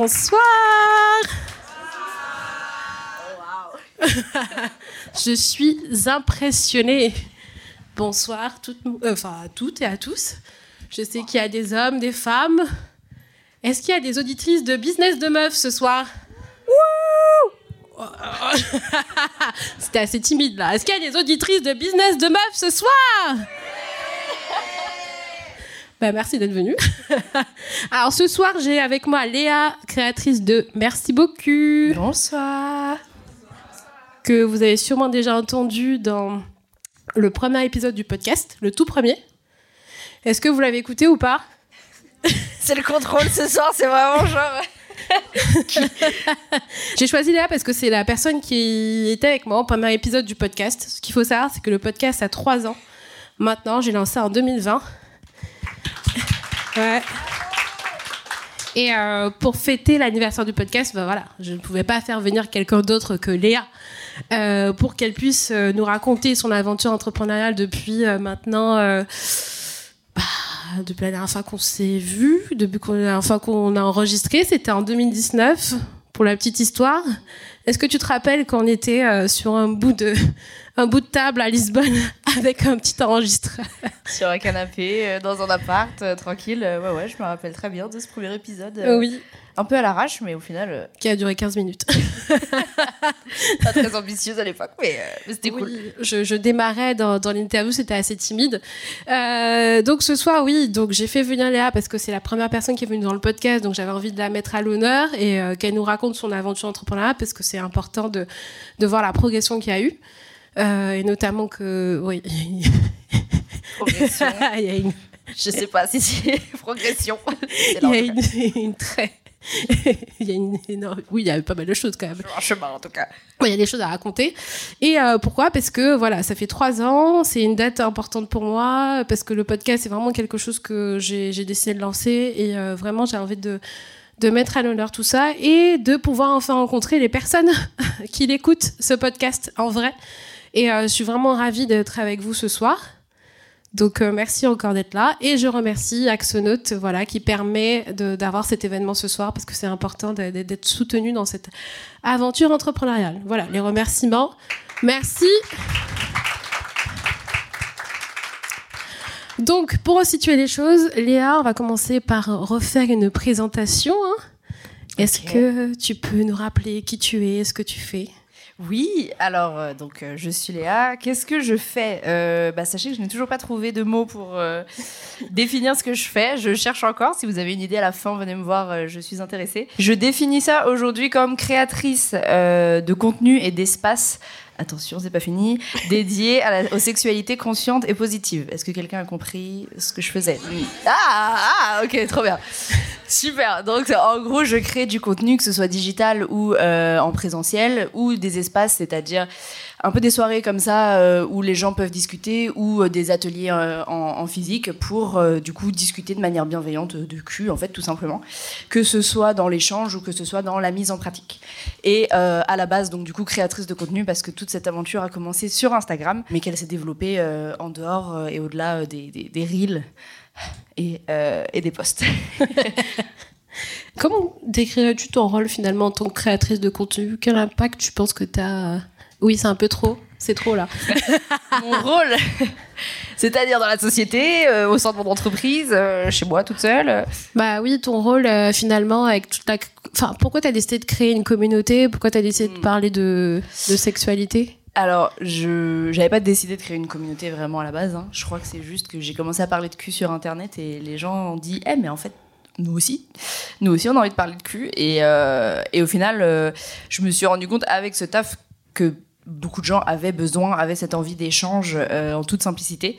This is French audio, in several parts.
Bonsoir. Je suis impressionnée. Bonsoir toutes, euh, enfin, à toutes et à tous. Je sais qu'il y a des hommes, des femmes. Est-ce qu'il y a des auditrices de business de meufs ce soir? C'était assez timide là. Est-ce qu'il y a des auditrices de business de meufs ce soir? Bah, merci d'être venue. Alors ce soir, j'ai avec moi Léa, créatrice de Merci beaucoup. Bonsoir. Que vous avez sûrement déjà entendu dans le premier épisode du podcast, le tout premier. Est-ce que vous l'avez écouté ou pas? C'est le contrôle ce soir, c'est vraiment genre. J'ai choisi Léa parce que c'est la personne qui était avec moi au premier épisode du podcast. Ce qu'il faut savoir, c'est que le podcast a trois ans. Maintenant, j'ai lancé en 2020. Ouais. Et euh, pour fêter l'anniversaire du podcast, ben voilà, je ne pouvais pas faire venir quelqu'un d'autre que Léa euh, pour qu'elle puisse euh, nous raconter son aventure entrepreneuriale depuis maintenant, bah, depuis la dernière fois qu'on s'est vu, depuis la dernière fois qu'on a enregistré, c'était en 2019 pour la petite histoire. Est-ce que tu te rappelles qu'on était sur un bout de un bout de table à Lisbonne avec un petit enregistreur? Sur un canapé, euh, dans un appart, euh, tranquille. Euh, ouais, ouais, je me rappelle très bien de ce premier épisode. oui. Un peu à l'arrache, mais au final. Qui a duré 15 minutes. Pas très ambitieuse à l'époque, mais, c'était cool. Je, je, démarrais dans, dans l'interview, c'était assez timide. donc ce soir, oui, donc j'ai fait venir Léa parce que c'est la première personne qui est venue dans le podcast, donc j'avais envie de la mettre à l'honneur et qu'elle nous raconte son aventure entrepreneuriale parce que c'est important de, de voir la progression qu'il y a eu. Euh, et notamment que, oui. Progression. il y a une... Je sais pas si c'est progression. Il y a une, une très. il y a une énorme... Oui, il y a pas mal de choses quand même. Un chemin en tout cas. il y a des choses à raconter. Et euh, pourquoi? Parce que voilà, ça fait trois ans, c'est une date importante pour moi, parce que le podcast, c'est vraiment quelque chose que j'ai décidé de lancer. Et euh, vraiment, j'ai envie de, de mettre à l'honneur tout ça et de pouvoir enfin rencontrer les personnes qui l'écoutent, ce podcast en vrai. Et euh, je suis vraiment ravie d'être avec vous ce soir. Donc euh, merci encore d'être là et je remercie Axonaut voilà qui permet d'avoir cet événement ce soir parce que c'est important d'être soutenu dans cette aventure entrepreneuriale. Voilà les remerciements. Merci. Donc pour resituer les choses, Léa, on va commencer par refaire une présentation. Hein. Est-ce que tu peux nous rappeler qui tu es, ce que tu fais? Oui, alors euh, donc euh, je suis Léa. Qu'est-ce que je fais? Euh, bah, Sachez que je n'ai toujours pas trouvé de mots pour définir ce que je fais. Je cherche encore. Si vous avez une idée à la fin, venez me voir. je suis intéressée. Je définis ça aujourd'hui comme créatrice de contenu et d'espace attention, c'est pas fini, dédié aux sexualités conscientes et positives. Est-ce que quelqu'un a compris ce que je faisais? Ah, ah, ok, trop bien. Super. Donc, en gros, je crée du contenu, que ce soit digital ou euh, en présentiel, ou des espaces, c'est-à-dire un peu des soirées comme ça euh, où les gens peuvent discuter, ou euh, des ateliers en, physique pour, du coup, discuter de manière bienveillante de cul, en fait, tout simplement. Que ce soit dans l'échange ou que ce soit dans la mise en pratique. Et à la base, donc, du coup, créatrice de contenu, parce que toute cette aventure a commencé sur Instagram, mais qu'elle s'est développée en dehors et au-delà des, reels et, euh, et des postes. Comment décrirais-tu ton rôle finalement en tant que créatrice de contenu? Quel impact tu penses que tu as Oui, c'est un peu trop. C'est trop là. mon rôle C'est-à-dire dans la société, euh, au sein de mon entreprise, euh, chez moi toute seule Bah oui, ton rôle finalement avec toute la. Enfin, pourquoi tu as décidé de créer une communauté? Pourquoi tu as décidé de hmm. parler de, de sexualité? Alors, je n'avais pas décidé de créer une communauté vraiment à la base. Hein. Je crois que c'est juste que j'ai commencé à parler de cul sur Internet et les gens ont dit Eh, mais en fait, nous aussi. Nous aussi, on a envie de parler de cul. Et, euh, et au final, euh, je me suis rendu compte avec ce taf que beaucoup de gens avaient besoin, avaient cette envie d'échange euh, en toute simplicité.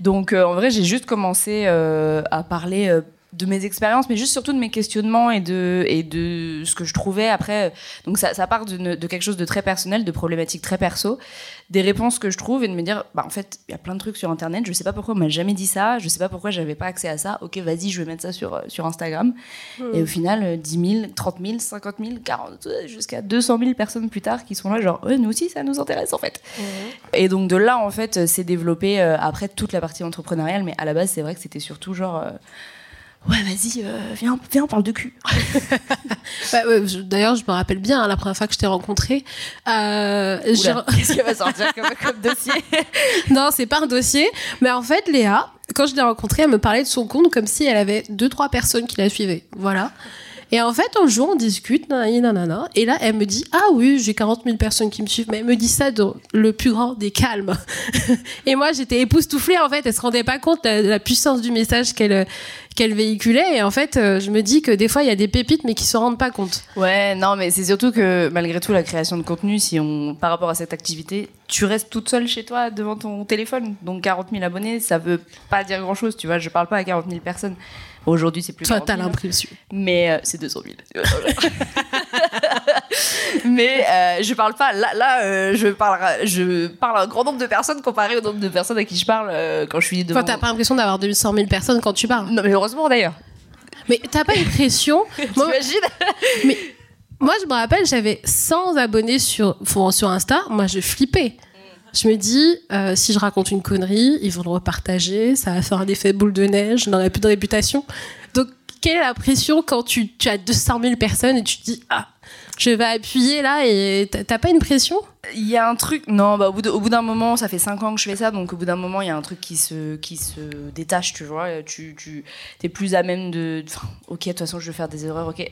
Donc, en vrai, j'ai juste commencé à parler de mes expériences, mais juste surtout de mes questionnements et de, et de ce que je trouvais après. Donc ça, ça part de, de quelque chose de très personnel, de problématiques très perso, des réponses que je trouve et de me dire, bah en fait, il y a plein de trucs sur Internet, je sais pas pourquoi on m'a jamais dit ça, je sais pas pourquoi j'avais pas accès à ça, ok, vas-y, je vais mettre ça sur, sur Instagram. Hmm. Et au final, 10 000, 30 000, 50 000, 40, jusqu'à 200 000 personnes plus tard qui sont là, genre, nous aussi, ça nous intéresse en fait. Hmm. Et donc de là, en fait, c'est développé euh, après toute la partie entrepreneuriale, mais à la base, c'est vrai que c'était surtout genre... Euh, Ouais, vas-y, euh, viens, viens, on parle de cul. Bah, ouais, D'ailleurs, je me rappelle bien, hein, la première fois que je t'ai rencontré. Euh, Qu'est-ce va sortir comme, comme dossier non, c'est pas un dossier. Mais en fait, Léa, quand je l'ai rencontrée, elle me parlait de son compte comme si elle avait deux, trois personnes qui la suivaient. Voilà. Et en fait, un jour, on discute, nanana, et là, elle me dit Ah oui, j'ai 40 000 personnes qui me suivent, mais elle me dit ça dans le plus grand des calmes. et moi, j'étais époustouflée, en fait, elle se rendait pas compte de la puissance du message qu'elle qu'elle véhiculait. Et en fait, euh, je me dis que des fois, il y a des pépites, mais qui se rendent pas compte. Ouais, non, mais c'est surtout que malgré tout, la création de contenu, si on, par rapport à cette activité, tu restes toute seule chez toi devant ton téléphone. Donc 40 000 abonnés, ça veut pas dire grand chose, tu vois. Je parle pas à 40 000 personnes. Aujourd'hui, c'est plus Toi, 40 t'as 000, l'impression. mais euh, c'est 200 000. mais euh, je parle pas. Là, là euh, je parle, je parle à un grand nombre de personnes comparé au nombre de personnes à qui je parle euh, quand je suis devant. Enfin, t'as pas l'impression d'avoir 200 000 personnes quand tu parles. Non, mais heureusement d'ailleurs. Mais t'as pas une pression Moi, T'imagines Moi, je me rappelle, j'avais 100 abonnés sur, sur Insta. Moi, je flippais. Je me dis, euh, si je raconte une connerie, ils vont le repartager, ça va faire un effet boule de neige, je n'aurai plus de réputation. Donc, quelle est la pression quand tu, tu as 200 000 personnes et tu te dis, ah, je vais appuyer là et t'as- pas une pression? Il y a un truc. Non, bah, au bout d'un moment, ça fait 5 ans que je fais ça, donc au bout d'un moment, il y a un truc qui se, détache, tu vois. Tu, es plus à même de. Ok, de toute façon, je vais faire des erreurs, ok.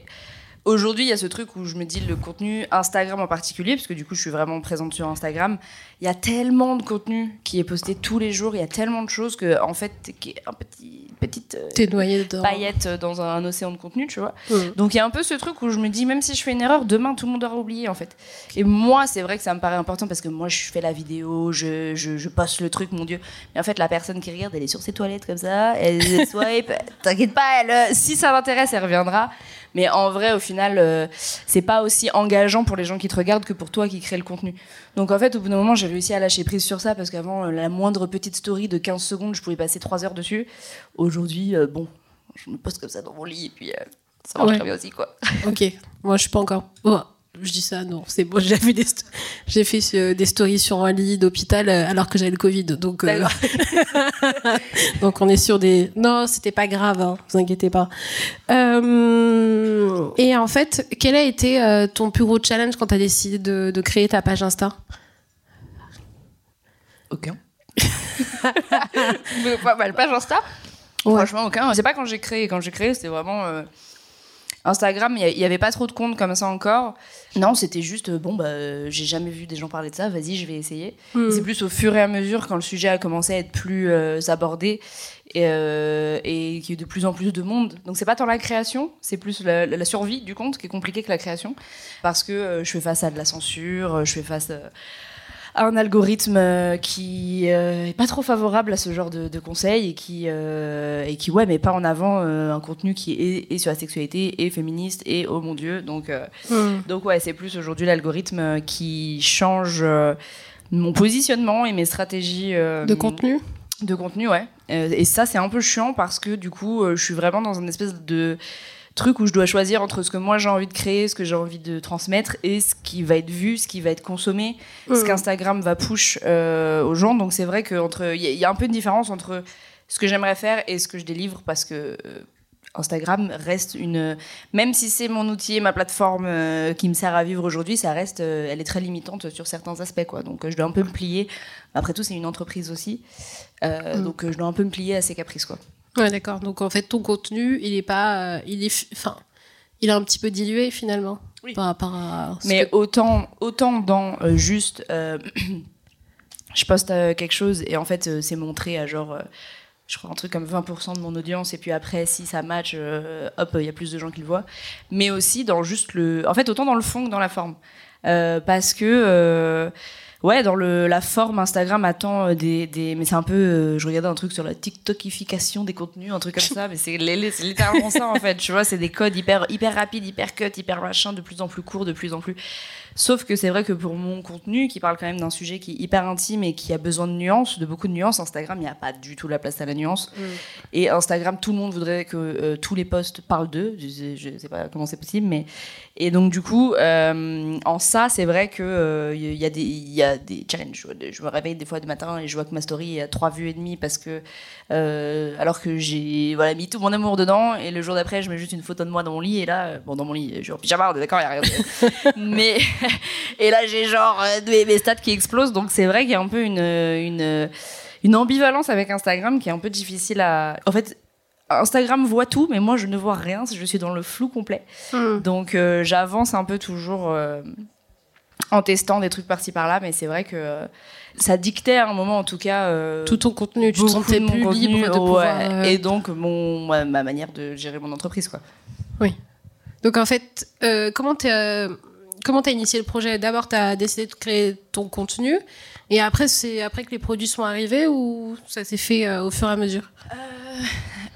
Aujourd'hui, il y a ce truc où je me dis le contenu Instagram en particulier, parce que du coup, je suis vraiment présente sur Instagram. Il y a tellement de contenu qui est posté tous les jours, il y a tellement de choses que, en fait, qui est un petit, petite euh, paillette dans un océan de contenu, tu vois. Mhm. Donc il y a un peu ce truc où je me dis, même si je fais une erreur, demain tout le monde aura oublié en fait. Et moi, c'est vrai que ça me paraît important parce que moi, je fais la vidéo, je, je, je poste le truc, mon Dieu. Mais en fait, la personne qui regarde, elle est sur ses toilettes comme ça, elle swipe. T'inquiète pas, elle, euh, si ça l'intéresse, elle reviendra. Mais en vrai, au final, euh, c'est pas aussi engageant pour les gens qui te regardent que pour toi qui crée le contenu. Donc en fait, au bout d'un moment, j'ai réussi à lâcher prise sur ça parce qu'avant, euh, la moindre petite story de 15 secondes, je pouvais passer 3 heures dessus. Aujourd'hui, euh, bon, je me poste comme ça dans mon lit et puis euh, ça marche Ouais. très bien aussi, quoi. Ok, moi je suis pas encore. Oh, je dis ça, non, c'est bon. J'ai fait des, sto- j'ai fait euh, des stories sur un lit d'hôpital euh, alors que j'avais le Covid, donc euh, donc on est sur des. Non, c'était pas grave, hein, vous inquiétez pas. Euh, Et en fait, quel a été euh, ton plus gros challenge quand t'as décidé de, de créer ta page Insta? Aucun. Mais pas mal, page Insta? Ouais. Franchement, aucun. C'est pas quand j'ai créé. Quand j'ai créé, c'était vraiment. euh, Instagram, il y avait pas trop de comptes comme ça encore. Non, c'était juste, euh, bon, bah, euh, j'ai jamais vu des gens parler de ça, vas-y, je vais essayer. Hmm. C'est plus au fur et à mesure, quand le sujet a commencé à être plus euh, abordé et, euh, et qu'il y a eu de plus en plus de monde. Donc, c'est pas tant la création, c'est plus la, la survie du compte qui est compliquée que la création. Parce que euh, je fais face à de la censure, je fais face à un algorithme euh, qui euh, est pas trop favorable à ce genre de, de conseils et qui, euh, et qui, ouais, met pas en avant euh, un contenu qui est, est sur la sexualité, et féministe, et oh mon dieu. Donc, euh, Hmm. donc ouais, c'est plus aujourd'hui l'algorithme euh, qui change euh, mon positionnement et mes stratégies euh, De contenu? de contenu, ouais. Euh, et ça, c'est un peu chiant parce que du coup, euh, je suis vraiment dans une espèce de truc où je dois choisir entre ce que moi j'ai envie de créer, ce que j'ai envie de transmettre et ce qui va être vu, ce qui va être consommé, ce Hmm. qu'Instagram va push euh, aux gens. Donc c'est vrai qu'il y, y a un peu une différence entre ce que j'aimerais faire et ce que je délivre parce que euh, Instagram reste une même si c'est mon outil et ma plateforme euh, qui me sert à vivre aujourd'hui ça reste euh, elle est très limitante sur certains aspects quoi donc euh, je dois un peu me plier après tout c'est une entreprise aussi Mm. donc je dois un peu me plier à ses caprices quoi Ouais, d'accord. Donc en fait, ton contenu, il est pas, euh, il est, fi- enfin, il est un petit peu dilué finalement Oui. par rapport à. mais que- autant autant dans euh, juste euh, je poste euh, quelque chose et en fait euh, c'est montré à genre euh, je crois un truc comme 20% de mon audience et puis après si ça match euh, hop il y a plus de gens qui le voient mais aussi dans juste le en fait autant dans le fond que dans la forme Euh, parce que euh, ouais dans le la forme Instagram attend euh, des, des mais c'est un peu euh, je regardais un truc sur la TikTokification des contenus un truc comme ça mais c'est li- c'est littéralement ça en fait. Tu vois c'est des codes hyper hyper rapides hyper cut hyper machin de plus en plus courts de plus en plus Sauf que c'est vrai que pour mon contenu, qui parle quand même d'un sujet qui est hyper intime et qui a besoin de nuances, de beaucoup de nuances, Instagram, il n'y a pas du tout la place à la nuance. Mm. Et Instagram, tout le monde voudrait que euh, tous les posts parlent d'eux. Je, sais- je sais pas comment c'est possible, mais et donc du coup, euh, en ça, c'est vrai que euh, y a des, y a des challenges. Je me réveille des fois du matin et je vois que ma story a trois vues et demi parce que euh, alors que j'ai voilà mis tout mon amour dedans et le jour d'après je mets juste une photo de moi dans mon lit et là bon dans mon lit je suis en pyjama on est d'accord il y a rien de... mais et là j'ai genre mes, mes stats qui explosent donc c'est vrai qu'il y a un peu une une une ambivalence avec Instagram qui est un peu difficile à en fait Instagram voit tout, mais moi je ne vois rien, je suis dans le flou complet. Hmm. Donc euh, j'avance un peu toujours euh, en testant des trucs par-ci par-là, mais c'est vrai que euh, ça dictait à un moment en tout cas. tout ton contenu, tu te sentais plus libre de pouvoir, Et donc mon, ma manière de gérer mon entreprise. quoi. Oui. Donc en fait, comment tu comment as initié le projet? D'abord, tu as décidé de créer ton contenu, et après, c'est après que les produits sont arrivés ou ça s'est fait au fur et à mesure? Euh,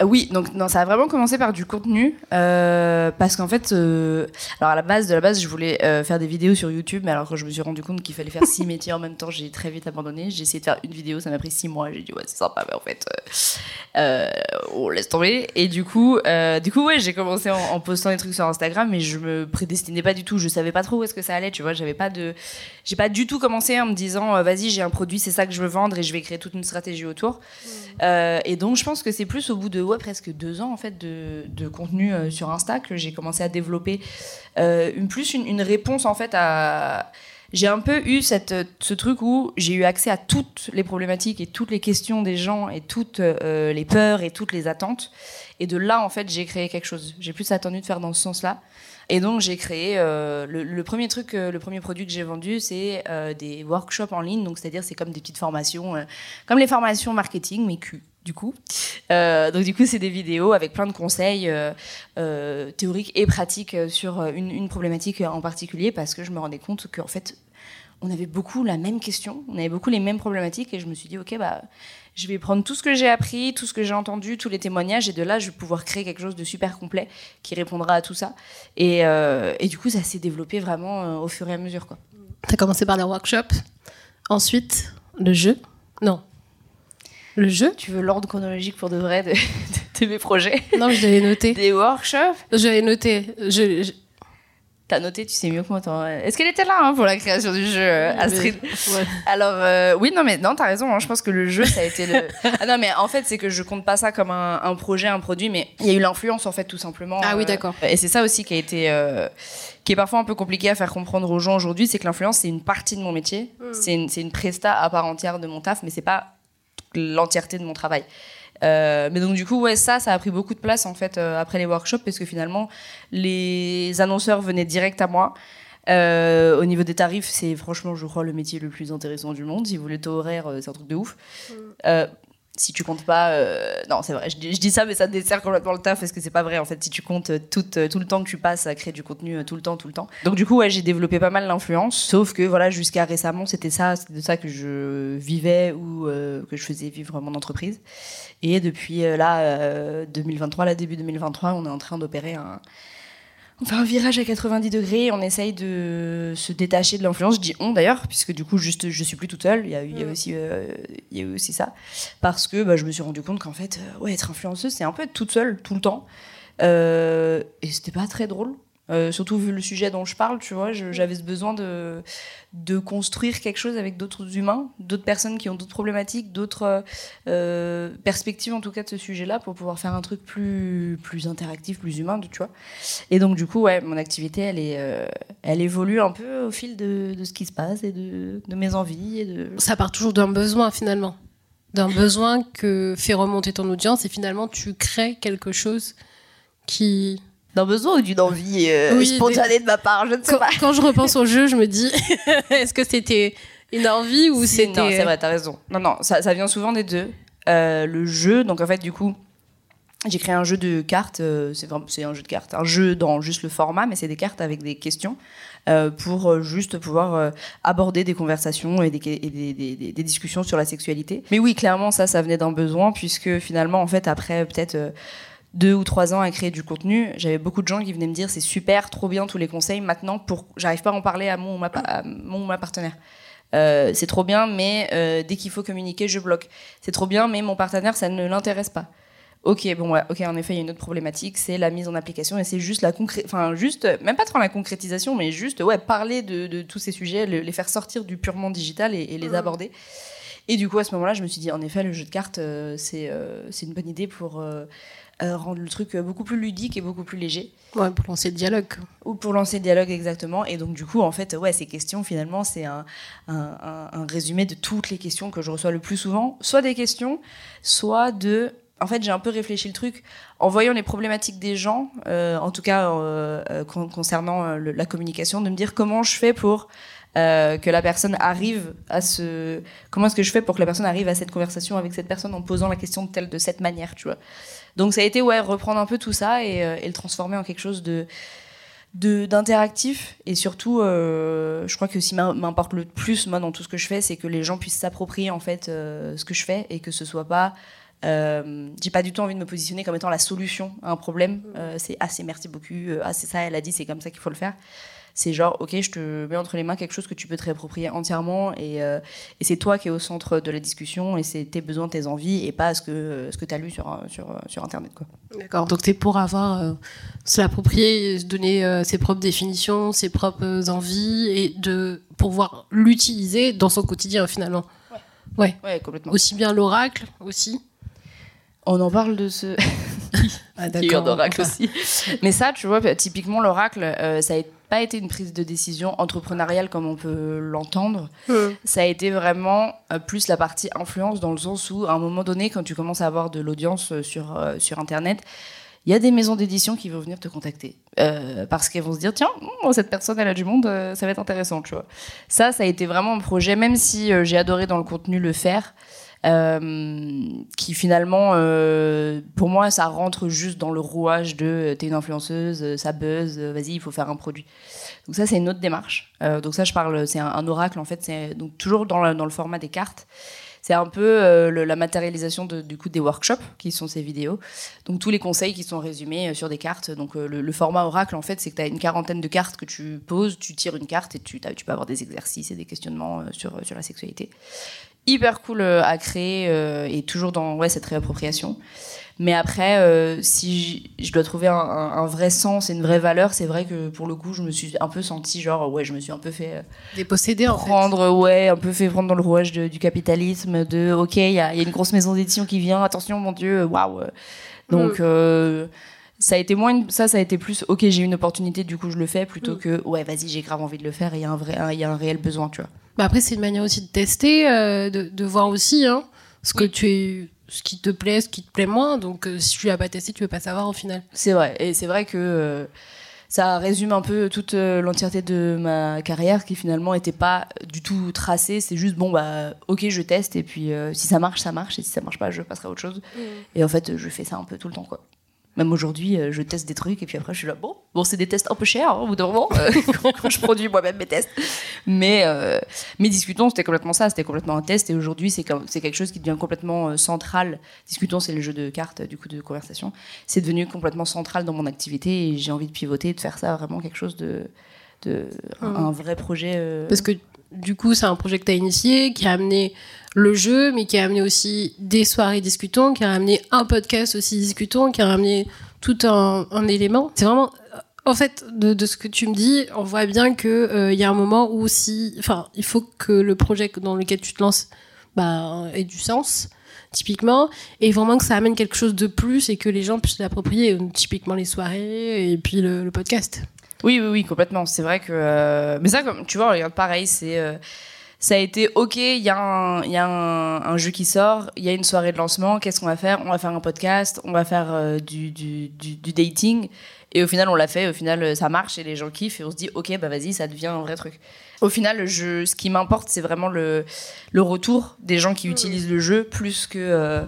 oui, donc non, ça a vraiment commencé par du contenu euh, parce qu'en fait, euh, alors à la base de la base, je voulais faire des vidéos sur YouTube, mais alors quand je me suis rendu compte qu'il fallait faire six métiers en même temps, j'ai très vite abandonné. J'ai essayé de faire une vidéo, ça m'a pris six mois. J'ai dit ouais, c'est sympa, mais en fait, on laisse tomber. Et du coup, du coup, ouais, j'ai commencé en, postant des trucs sur Instagram, mais je me prédestinais pas du tout. Je savais pas trop où est-ce que ça allait, tu vois. J'avais pas de, j'ai pas du tout commencé en me disant vas-y, j'ai un produit, c'est ça que je veux vendre et je vais créer toute une stratégie autour. Mmh. et donc, je pense que c'est plus au bout de presque deux ans en fait de, contenu euh, sur Insta que j'ai commencé à développer euh, plus une, réponse en fait à j'ai un peu eu ce truc où j'ai eu accès à toutes les problématiques et toutes les questions des gens et toutes euh, les peurs et toutes les attentes. Et de là, en fait, j'ai créé quelque chose. J'ai plus attendu de faire dans ce sens-là. Et donc, j'ai créé le, premier truc, le premier produit que j'ai vendu, c'est des workshops en ligne. Donc, c'est-à-dire, c'est comme des petites formations, comme les formations marketing, mais Q du coup. Euh, donc du coup, c'est des vidéos avec plein de conseils euh, euh, théoriques et pratiques sur une, problématique en particulier parce que je me rendais compte qu'en fait, on avait beaucoup la même question, on avait beaucoup les mêmes problématiques et je me suis dit, ok, bah, je vais prendre tout ce que j'ai appris, tout ce que j'ai entendu, tous les témoignages et de là, je vais pouvoir créer quelque chose de super complet qui répondra à tout ça. Et, et du coup, ça s'est développé vraiment au fur et à mesure. Tu as commencé par les workshops, ensuite le jeu? Non, le jeu Tu veux l'ordre chronologique pour de vrai de, mes projets? Non, je l'avais noté. Des workshops? J'avais noté. Je, T'as noté, tu sais mieux que moi. Est-ce qu'elle était là hein, pour la création du jeu, Astrid? Alors, euh, oui, non, mais non, t'as raison. Hein, je pense que le jeu, ça a été le. Ah non, mais en fait, c'est que je compte pas ça comme un, projet, un produit, mais il y a eu l'influence, en fait, tout simplement. Ah oui, euh, d'accord. et c'est ça aussi qui a été. Euh, qui est parfois un peu compliqué à faire comprendre aux gens aujourd'hui, c'est que l'influence, c'est une partie de mon métier. Hmm. C'est une, une presta à part entière de mon taf, mais c'est pas l'entièreté de mon travail. Euh, mais donc du coup, ouais, ça, ça a pris beaucoup de place en fait euh, après les workshops parce que finalement, les annonceurs venaient direct à moi. Euh, au niveau des tarifs, c'est franchement, je crois, le métier le plus intéressant du monde. Si vous voulez taux horaire, c'est un truc de ouf. Si tu comptes pas euh, non c'est vrai je, dis ça mais ça dessert complètement le taf parce que c'est pas vrai en fait. Si tu comptes tout, euh, tout le temps que tu passes à créer du contenu euh, tout le temps tout le temps. Donc du coup j'ai développé pas mal l'influence sauf que voilà jusqu'à récemment c'était ça c'était de ça que je vivais ou que je faisais vivre mon entreprise. Et depuis là 2023 là début 2023 on est en train d'opérer un on fait un virage à 90 degrés, on essaye de se détacher de l'influence. Je dis on d'ailleurs, puisque du coup, juste, je suis plus toute seule. Il y a, il y a mm. aussi, euh, il y a aussi ça, parce que bah, je me suis rendu compte qu'en fait, euh, ouais, être influenceuse, c'est un peu être toute seule tout le temps, euh, et c'était pas très drôle. Euh, surtout vu le sujet dont je parle, tu vois, j'avais ce besoin de, de construire quelque chose avec d'autres humains, d'autres personnes qui ont d'autres problématiques, d'autres euh, perspectives en tout cas de ce sujet-là pour pouvoir faire un truc plus, plus interactif, plus humain, tu vois. Et donc du coup, ouais, mon activité, elle, est, euh, elle évolue un peu au fil de, de, ce qui se passe et de, de mes envies. Et de... Ça part toujours d'un besoin finalement, d'un besoin que fait remonter ton audience et finalement tu crées quelque chose qui d'un besoin ou d'une envie euh, spontanée de ma part, je ne sais quand, pas. Quand je repense au jeu, je me dis, est-ce que c'était une envie ou c'était... Non, c'est vrai, t'as raison. Non, non, ça, ça, vient souvent des deux. Euh, le jeu, donc en fait, du coup, j'ai créé un jeu de cartes, euh, c'est un jeu de cartes, un jeu dans juste le format, mais c'est des cartes avec des questions. Euh, pour juste pouvoir aborder des conversations et, des, et des, des, des, discussions sur la sexualité. Mais oui, clairement, ça, ça venait d'un besoin, puisque finalement, en fait, après peut-être deux ou trois ans à créer du contenu, j'avais beaucoup de gens qui venaient me dire c'est super, trop bien tous les conseils. Maintenant, pour j'arrive pas à en parler à mon ou ma, mon, ma partenaire. Euh, c'est trop bien, mais euh, dès qu'il faut communiquer, je bloque. C'est trop bien, mais mon partenaire, ça ne l'intéresse pas. Ok, bon, ouais, ok, en effet, il y a une autre problématique, c'est la mise en application et c'est juste la concré... enfin, juste, même pas trop la concrétisation, mais juste, ouais, parler de, de tous ces sujets, les faire sortir du purement digital et, les aborder. Et du coup, à ce moment-là, je me suis dit, en effet, le jeu de cartes, euh, c'est euh, c'est une bonne idée pour euh, rendre le truc beaucoup plus ludique et beaucoup plus léger. Ouais, pour lancer le dialogue. Ou pour lancer le dialogue, exactement. Et donc, du coup, en fait, ouais, ces questions, finalement, c'est un, un, un, résumé de toutes les questions que je reçois le plus souvent. Soit des questions, soit de en fait, j'ai un peu réfléchi le truc en voyant les problématiques des gens, euh, en tout cas euh, euh, concernant la communication, de me dire comment je fais pour que la personne arrive à ce, comment est-ce que je fais pour que la personne arrive à cette conversation avec cette personne en posant la question de telle de cette manière, tu vois. Donc ça a été ouais reprendre un peu tout ça et, et le transformer en quelque chose de d'interactif et surtout je crois que qui m'importe le plus moi dans tout ce que je fais c'est que les gens puissent s'approprier en fait ce que je fais et que ce soit pas euh, j'ai pas du tout envie de me positionner comme étant la solution à un problème. Euh, c'est ah c'est merci beaucoup, euh, ah c'est ça, elle a dit, c'est comme ça qu'il faut le faire. C'est genre ok, je te mets entre les mains quelque chose que tu peux te réapproprier entièrement et, euh, et c'est toi qui es au centre de la discussion et c'est tes besoins, tes envies et pas ce que ce que tu as lu sur sur sur internet. D'accord. Donc tu es pour avoir se l'approprier, donner ses propres définitions, ses propres envies et de pouvoir l'utiliser dans son quotidien finalement. Ouais. Ouais, complètement. Aussi bien l'oracle aussi. On en parle de ce. ah, d'accord. d'oracle aussi. Mais ça, tu vois, typiquement, l'oracle, euh, ça n'a pas été une prise de décision entrepreneuriale comme on peut l'entendre. Ça a été vraiment euh, plus la partie influence dans le sens où, à un moment donné, quand tu commences à avoir de l'audience euh, sur, sur Internet, il y a des maisons d'édition qui vont venir te contacter. Parce qu'elles vont se dire tiens oh, cette personne elle a du monde ça va être intéressant tu vois. Ça ça a été vraiment un projet même si j'ai adoré dans le contenu le faire euh, qui finalement, euh, pour moi, ça rentre juste dans le rouage de euh, t'es une influenceuse, ça buzz, vas-y, il faut faire un produit. Donc ça, c'est une autre démarche. donc ça, je parle, c'est un, oracle en fait, c'est donc toujours dans le, format des cartes c'est un peu la matérialisation du coup des workshops qui sont ces vidéos. Donc tous les conseils qui sont résumés sur des cartes. Donc le, format oracle en fait, c'est que tu as une quarantaine de cartes que tu poses, tu tires une carte et tu, peux avoir des exercices et des questionnements sur la sexualité hyper cool euh, à créer euh, et toujours dans ouais, cette réappropriation. Mais après, euh, si je dois trouver un, vrai sens et une vraie valeur, c'est vrai que pour le coup, je me suis un peu senti genre, ouais, je me suis un peu fait. Déposséder en prendre, ouais, un peu fait prendre dans le rouage du capitalisme, de, ok, il y a, y a, une grosse maison d'édition qui vient, attention, mon Dieu, waouh. Donc. Mm. ça a été moins ça ça a été plus ok j'ai une opportunité du coup je le fais plutôt mm. que ouais vas-y j'ai grave envie de le faire et il y a un vrai il y a un réel besoin tu vois bah, après, c'est une manière aussi de tester, euh, de, voir aussi hein, ce que tu es ce qui te plaît, ce qui te plaît moins. Donc, euh, si tu l'as pas testé, tu veux pas savoir au final. C'est vrai. Et c'est vrai que euh, ça résume un peu toute l'entièreté de ma carrière qui finalement n'était pas du tout tracée. C'est juste, bon, bah, ok, je teste. Et puis, si ça marche, ça marche. Et si ça marche pas, je passerai à autre chose. Mmh. Et en fait, je fais ça un peu tout le temps, quoi. Même aujourd'hui, euh, je teste des trucs et puis après, je suis là, bon, bon c'est des tests un peu chers hein, au bout d'un moment, euh, quand je produis moi-même mes tests. Mais, euh, mais Discutons, c'était complètement ça, c'était complètement un test et aujourd'hui, c'est quelque chose qui devient complètement central. Discutons, c'est le jeu de cartes, du coup, de conversation. C'est devenu complètement central dans mon activité et j'ai envie de pivoter, de faire ça vraiment quelque chose de. de un, mmh. vrai projet. Parce que du coup, c'est un projet que tu as initié, qui a amené le jeu, mais qui a amené aussi des soirées discutons, qui a amené un podcast aussi discutons, qui a amené tout un, élément. C'est vraiment, en fait, de, ce que tu me dis, on voit bien que euh, il y a un moment où si, enfin, il faut que le projet dans lequel tu te lances, bah, ait du sens typiquement, et vraiment que ça amène quelque chose de plus et que les gens puissent l'approprier, typiquement les soirées et puis le, podcast. Oui, oui, oui, complètement. C'est vrai que, euh, mais ça, comme tu vois, regarde, pareil, c'est euh, ça a été ok, il y a, un, y a un, jeu qui sort, il y a une soirée de lancement, qu'est-ce qu'on va faire? On va faire un podcast, on va faire euh, du, du, du, dating. Et au final, on l'a fait, au final, ça marche et les gens kiffent et on se dit ok, bah vas-y, ça devient un vrai truc. Au final, je, ce qui m'importe, c'est vraiment le, le retour des gens qui utilisent le jeu plus que, euh,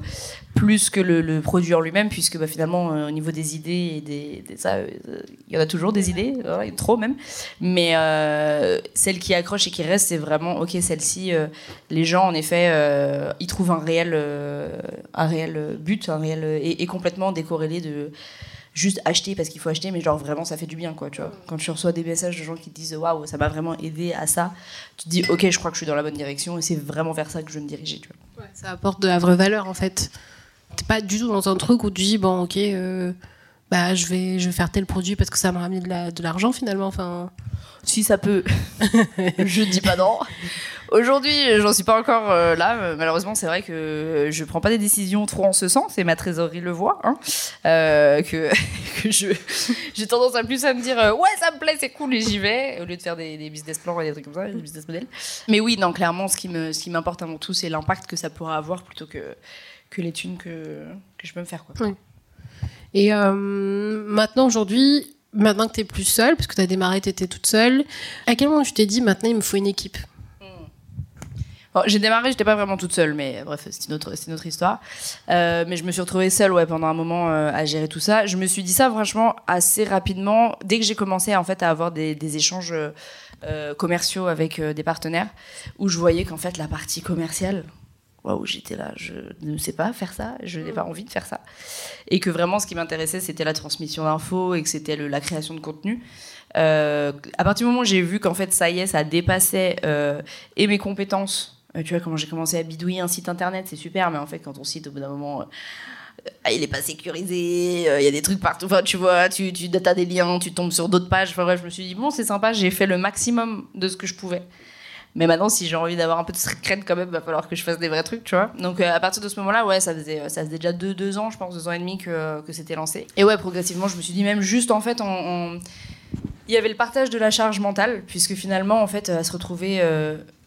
plus que le, produit en lui-même, puisque bah, finalement, euh, au niveau des idées et des, ça, euh, il y en a toujours des idées, trop même. Mais euh, celle qui accroche et qui reste, c'est vraiment, ok, celle-ci, les gens, en effet, ils trouvent un réel, un réel but, un réel, et, complètement décorrélé de juste acheter parce qu'il faut acheter, mais genre vraiment ça fait du bien quoi, tu vois. Quand tu reçois des messages de gens qui te disent waouh, ça m'a vraiment aidé à ça, tu te dis ok, je crois que je suis dans la bonne direction et c'est vraiment vers ça que je veux me diriger, tu vois. ça apporte de la vraie valeur en fait T'es pas du tout dans un truc où tu dis, bon, ok, euh, bah, je vais, je vais faire tel produit parce que ça m'a ramené de l'argent finalement. Enfin... Si ça peut, je dis pas non. Aujourd'hui, j'en suis pas encore euh, là. Malheureusement, c'est vrai que je prends pas des décisions trop en ce sens, et ma trésorerie le voit. Hein. Euh, que, j'ai tendance à plus à me dire euh, ouais, ça me plaît, c'est cool, et j'y vais, au lieu de faire des, business plans et des trucs comme ça, des business models. Mais oui, non, clairement, ce qui m'importe avant tout, c'est l'impact que ça pourra avoir plutôt que que les thunes que, je peux me faire. Oui. Et maintenant, aujourd'hui, maintenant que tu es plus seule, parce que tu as démarré, tu étais toute seule, à quel moment tu t'es dit maintenant il me faut une équipe? J'ai démarré, j'étais pas vraiment toute seule, mais bref, c'est une autre, histoire. Euh, mais je me suis retrouvée seule, ouais, pendant un moment euh, à gérer tout ça. Je me suis dit ça franchement assez rapidement dès que j'ai commencé en fait à avoir des, des échanges euh, commerciaux avec des partenaires, où je voyais qu'en fait la partie commerciale, waouh, j'étais là, je ne sais pas faire ça, je n'ai pas envie de faire ça, et que vraiment ce qui m'intéressait c'était la transmission d'infos et que c'était la création de contenu. À partir du moment où j'ai vu qu'en fait ça y est, ça dépassait et mes compétences tu vois, comment j'ai commencé à bidouiller un site internet, c'est super, mais en fait, quand ton site, au bout d'un moment, euh, il est pas sécurisé, euh, il y a des trucs partout, tu vois, tu, tu as des liens, tu tombes sur d'autres pages. Enfin, bref, je me suis dit, bon, c'est sympa, j'ai fait le maximum de ce que je pouvais. Mais maintenant, si j'ai envie d'avoir un peu de secret quand même, va falloir que je fasse des vrais trucs, tu vois. Donc, à partir de ce moment-là, ouais, ça faisait, ça faisait déjà deux, deux ans, je pense, deux ans et demi que, que c'était lancé. Et ouais, progressivement, je me suis dit, même juste en fait, il y avait le partage de la charge mentale, puisque finalement, en fait, à se retrouver.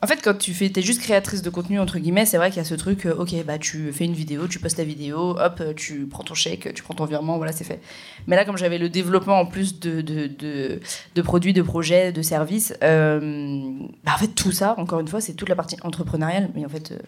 En fait, quand tu fais, es juste créatrice de contenu entre guillemets, c'est vrai qu'il y a ce truc. Euh, ok, bah tu fais une vidéo, tu postes ta vidéo, hop, tu prends ton chèque, tu prends ton virement, voilà, c'est fait. Mais là, comme j'avais le développement en plus de, de, produits, de projets, de services, euh, bah en fait tout ça, encore une fois, c'est toute la partie entrepreneuriale. Mais en fait, euh,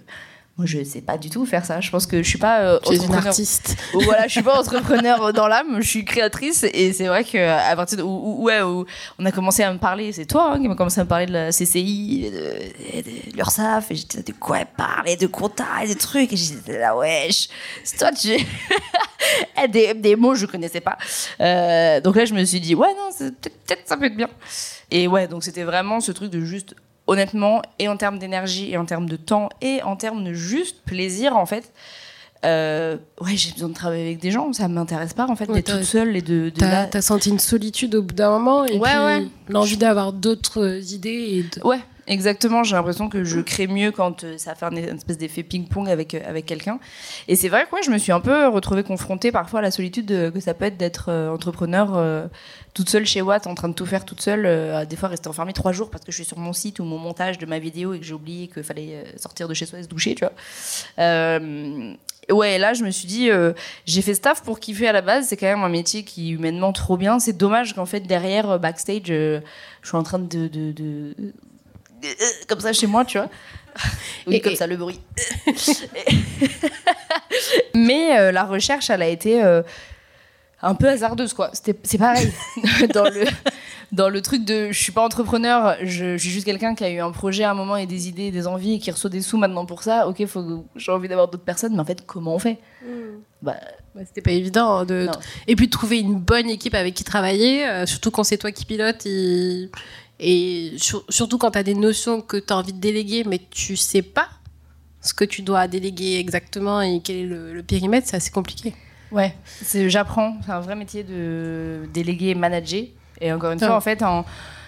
moi, je sais pas du tout faire ça. Je pense que je suis pas euh, une artiste. voilà, je suis pas entrepreneur dans l'âme. Je suis créatrice et c'est vrai que à partir de où, ouais, où on a commencé à me parler, c'est toi hein, qui m'a commencé à me parler de la CCI, de, de, de l'URSSAF. Et j'étais de quoi parler, de compta et des trucs. Et j'étais là, wesh, c'est toi, tu. des, des mots je connaissais pas. Euh, donc là, je me suis dit, ouais, non, peut-être ça peut être bien. Et ouais, donc c'était vraiment ce truc de juste honnêtement, et en termes d'énergie, et en termes de temps, et en termes de juste plaisir, en fait. Euh, ouais, j'ai besoin de travailler avec des gens, ça m'intéresse pas en fait d'être toute seule et de. de t'as, senti une solitude au bout d'un moment et ouais, puis l'envie d'avoir d'autres idées. Et Ouais, exactement. J'ai l'impression que je crée mieux quand euh, ça fait un espèce d'effet ping-pong avec, euh, avec quelqu'un. Et c'est vrai que ouais, je me suis un peu retrouvée confrontée parfois à la solitude que ça peut être d'être entrepreneur toute seule chez Watt, en train de tout faire toute seule, euh, des fois rester enfermée trois jours parce que je suis sur mon site ou mon montage de ma vidéo et que j'ai oublié qu'il fallait euh, sortir de chez soi et se doucher, tu vois. Euh, ouais, là, je me suis dit, j'ai fait staff pour kiffer à la base. C'est quand même un métier qui humainement trop bien. C'est dommage qu'en fait derrière backstage, je suis en train de, de, de, comme ça chez moi, tu vois. oui, et, comme ça le bruit. Mais la recherche, elle a été un peu hasardeuse quoi. C'est pareil dans le dans le truc de je suis pas entrepreneur, je, suis juste quelqu'un qui a eu un projet à un moment et des idées, des envies et qui reçoit des sous maintenant pour ça. Ok, faut j'ai envie d'avoir d'autres personnes, mais en fait comment on fait? Hmm. Bah, c'était pas évident hein, de et puis de trouver une bonne équipe avec qui travailler, euh, surtout quand c'est toi qui pilote et, surtout quand tu as des notions que tu as envie de déléguer mais tu sais pas ce que tu dois déléguer exactement et quel est le, le périmètre, c'est assez compliqué. Ouais, j'apprends. C'est un vrai métier de déléguer et manager. Et encore une fois, en fait, en,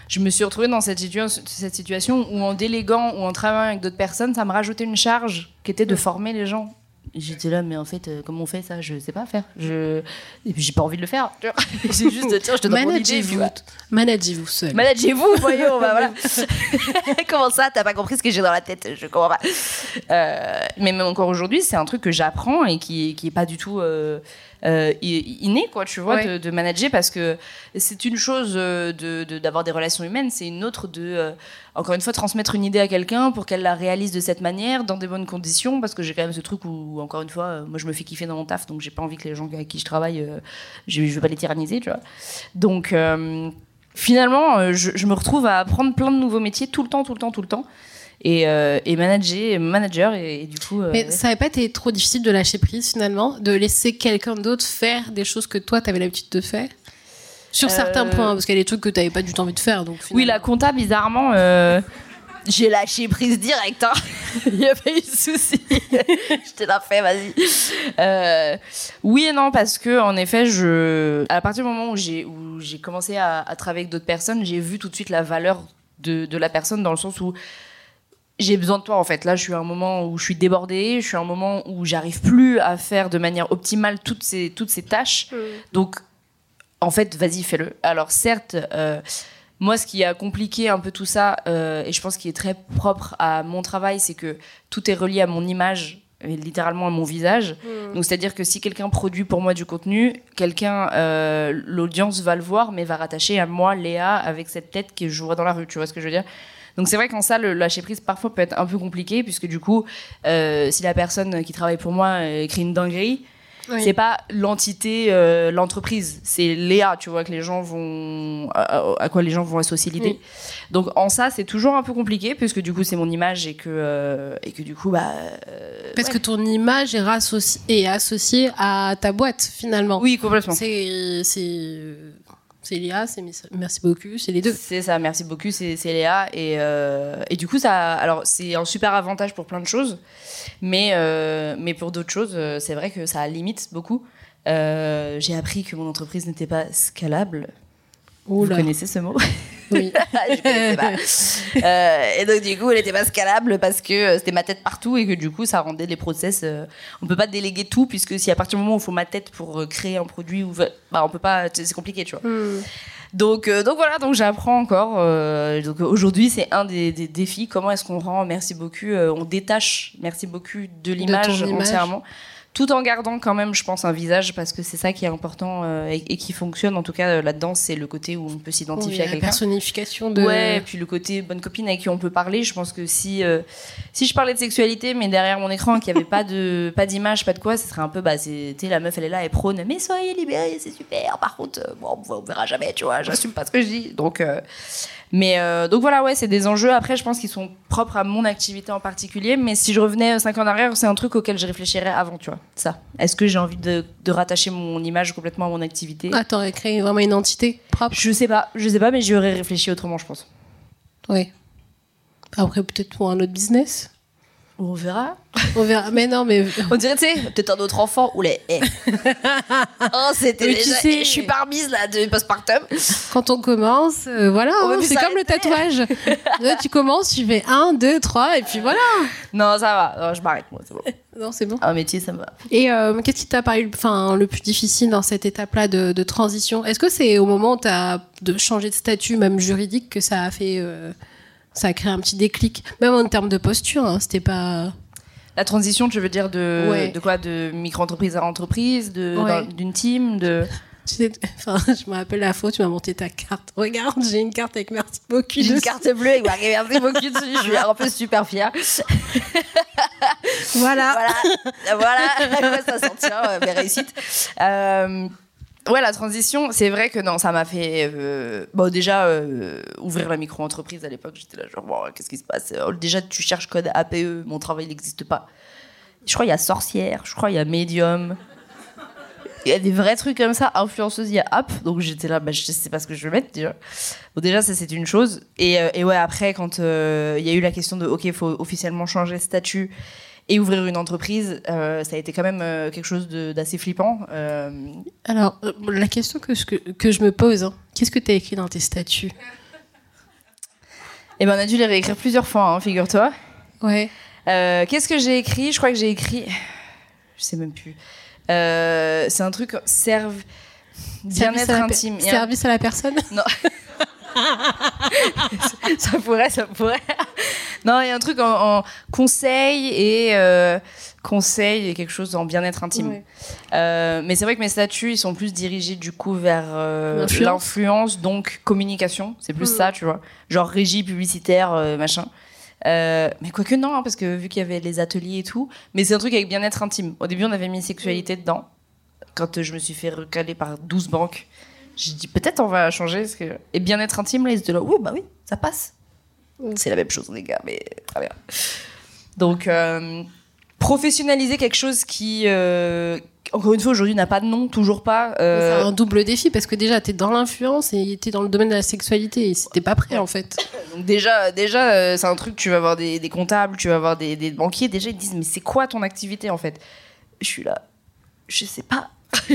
je me suis retrouvée dans cette, cette situation où en déléguant ou en travaillant avec d'autres personnes, ça me rajoutait une charge qui était de former les gens. J'étais là, mais en fait, euh, comment on fait ça? Je sais pas faire. Je... Et puis, j'ai pas envie de le faire. J'ai juste tiens, je te donne Managez-vous. Managez-vous seul. Managez-vous, voyons, bah voilà. comment ça? T'as pas compris ce que j'ai dans la tête? Je comprends pas. Euh, mais même encore aujourd'hui, c'est un truc que j'apprends et qui, qui est pas du tout. Euh, euh, inné, quoi, tu vois, de, manager parce que c'est une chose euh, de, d'avoir des relations humaines, c'est une autre de, euh, encore une fois, transmettre une idée à quelqu'un pour qu'elle la réalise de cette manière, dans des bonnes conditions, parce que j'ai quand même ce truc où, encore une fois, moi je me fais kiffer dans mon taf, donc j'ai pas envie que les gens avec qui je travaille, je, je veux pas les tyranniser, tu vois. Donc finalement, je, je, me retrouve à apprendre plein de nouveaux métiers tout le temps, tout le temps, tout le temps et, euh, et manager, manager et, du coup. Euh, Mais ça n'avait pas été trop difficile de lâcher prise finalement, de laisser quelqu'un d'autre faire des choses que toi tu avais l'habitude de faire? Sur certains euh, points, parce qu'il y a des trucs que tu n'avais pas du tout envie de faire. Donc, Oui, la compta, bizarrement. j'ai lâché prise direct. Hein. Il n'y a pas eu de souci. je t'ai la fait, vas-y. Euh, oui et non, parce que en effet, je, à partir du moment où j'ai où j'ai commencé à, à, travailler avec d'autres personnes, j'ai vu tout de suite la valeur de, de la personne dans le sens où j'ai besoin de toi en fait. Là, je suis à un moment où je suis débordée, je suis à un moment où j'arrive plus à faire de manière optimale toutes ces toutes ces tâches. Mm. Donc, en fait, vas-y, fais-le. Alors certes. Euh, moi, ce qui a compliqué un peu tout ça, euh, et je pense qu'il est très propre à mon travail, c'est que tout est relié à mon image, littéralement à mon visage. Hmm. Donc, c'est-à-dire que si quelqu'un produit pour moi du contenu, quelqu'un, euh, l'audience va le voir, mais va rattacher à moi, Léa, avec cette tête que je vois dans la rue. Tu vois ce que je veux dire? Donc c'est vrai qu'en ça, le lâcher prise parfois peut être un peu compliqué, puisque du coup, euh, si la personne qui travaille pour moi écrit une dinguerie, c'est pas l'entité, euh, l'entreprise. C'est Léa, tu vois, que les gens vont, à, quoi les gens vont associer l'idée. Donc en ça, c'est toujours un peu compliqué puisque du coup c'est mon image et que euh, et que du coup bah. Euh, Parce que ton image est, est associée à ta boîte finalement. Oui, complètement. C'est c'est Léa, c'est merci beaucoup, c'est les deux. C'est ça, merci beaucoup, c'est Léa. Et, euh, et, du coup, ça, alors c'est un super avantage pour plein de choses, mais, euh, mais pour d'autres choses, euh, c'est vrai que ça limite beaucoup. J'ai appris que mon entreprise n'était pas scalable. Vous connaissez ce mot? Oui. je connaissais pas. Euh, et donc, du coup, elle était pas scalable parce que euh, c'était ma tête partout et que du coup, ça rendait les process. Euh, on peut pas déléguer tout puisque si à partir du moment où il faut ma tête pour créer un produit, ou, bah, on peut pas. C'est compliqué, tu vois. Hmm. Donc, donc voilà, donc j'apprends encore. donc aujourd'hui, c'est un des, défis. Comment est-ce qu'on rend Merci beaucoup On détache Merci beaucoup de l'image entièrement tout en gardant quand même, je pense, un visage parce que c'est ça qui est important euh, et, qui fonctionne. En tout cas, euh, là-dedans, c'est le côté où on peut s'identifier à quelqu'un. La personnification de. Ouais, et puis le côté bonne copine avec qui on peut parler. Je pense que si euh, si je parlais de sexualité, mais derrière mon écran, qu'il n'y avait pas de pas d'image, pas de quoi, ce serait un peu bah, c'était la meuf, elle est là, elle prône, mais soyez libérés, c'est super. Par contre, bon, on verra jamais, tu vois. J'assume pas ce que je dis, donc. Mais euh, donc voilà, ouais, c'est des enjeux. Après, je pense qu'ils sont propres à mon activité en particulier. Mais si je revenais 5 ans en arrière, c'est un truc auquel je réfléchirais avant, tu vois. Ça. Est-ce que j'ai envie de, de, rattacher mon image complètement à mon activité? Ah, t'aurais créé vraiment une entité propre? Je sais pas, je sais pas, mais j'y aurais réfléchi autrement, je pense. Oui. Après, peut-être pour un autre business? On verra. On verra. Mais non, mais. On dirait, tu sais, peut-être un autre enfant ou les. Eh. oh, c'était déjà. sais... je suis parmise là de postpartum. Quand on commence, euh, voilà, hein, c'est comme le tatouage. là, tu commences, tu fais 1, 2, 3, et puis voilà. Non, ça va. je m'arrête, moi, c'est bon. Non, c'est bon. Un métier, ça me va. Et euh, qu'est-ce qui t'a paru enfin, le plus difficile dans cette étape-là de, de, transition? Est-ce que c'est au moment où tu as de changer de statut, même juridique, que ça a fait. Euh ça a créé un petit déclic, même en termes de posture. Hein, c'était pas. La transition, tu veux dire de, de quoi? De micro-entreprise à entreprise, d'une team, de. Enfin, je me rappelle la fois, tu m'as monté ta carte. Regarde, j'ai une carte avec merci beaucoup. J'ai une carte bleue avec merci beaucoup dessus. Je suis un peu super fière. voilà. Voilà. Voilà. ça s'en tient, euh, mes réussites. Euh, Ouais, la transition, c'est vrai que non, ça m'a fait. Euh, bon, déjà, euh, ouvrir la micro-entreprise à l'époque, j'étais là, genre, bon, qu'est-ce qui se passe? Oh, Déjà, tu cherches code APE, mon travail n'existe pas. Je crois qu'il y a sorcière, je crois qu'il y a médium. Il y a des vrais trucs comme ça, influenceuse, il y a app. Donc j'étais là, bah, je sais pas ce que je vais mettre déjà. Bon, déjà, ça c'est une chose. Et, euh, et, ouais, après, quand il y a eu la question de, ok, il faut officiellement changer statut et ouvrir une entreprise, euh, ça a été quand même euh, quelque chose d'assez flippant. Euh. Alors, la question que, que, je me pose, hein, qu'est-ce que tu as écrit dans tes statuts? Eh ben, on a dû les réécrire plusieurs fois, hein, figure-toi. Ouais. qu'est-ce que j'ai écrit? Je crois que j'ai écrit. Je sais même plus. C'est un truc serve bien-être intime. Service à la personne? Non. ça pourrait, ça pourrait. Non, il y a un truc en, conseil et euh, conseil et quelque chose en bien-être intime. Euh, mais c'est vrai que mes statuts, ils sont plus dirigés du coup vers euh, l'influence, donc communication. C'est plus mm. ça, tu vois. Genre régie publicitaire, machin. mais quoique non, hein, parce que vu qu'il y avait les ateliers et tout, mais c'est un truc avec bien-être intime. Au début, on avait mis sexualité dedans. Quand je me suis fait recaler par 12 banques, j'ai dit peut-être on va changer. Parce que... Et bien-être intime, là, ils étaient là, oui, bah oui, ça passe. C'est la même chose, les gars, mais très bien. Donc, euh, professionnaliser quelque chose qui, euh, encore une fois, aujourd'hui n'a pas de nom, toujours pas. Euh... C'est un double défi parce que déjà, tu es dans l'influence et tu es dans le domaine de la sexualité et c'était pas prêt en fait. Donc déjà, déjà euh, c'est un truc, tu vas avoir des, des comptables, tu vas avoir des, des banquiers, déjà ils te disent, mais c'est quoi ton activité en fait? Je suis là, je sais pas.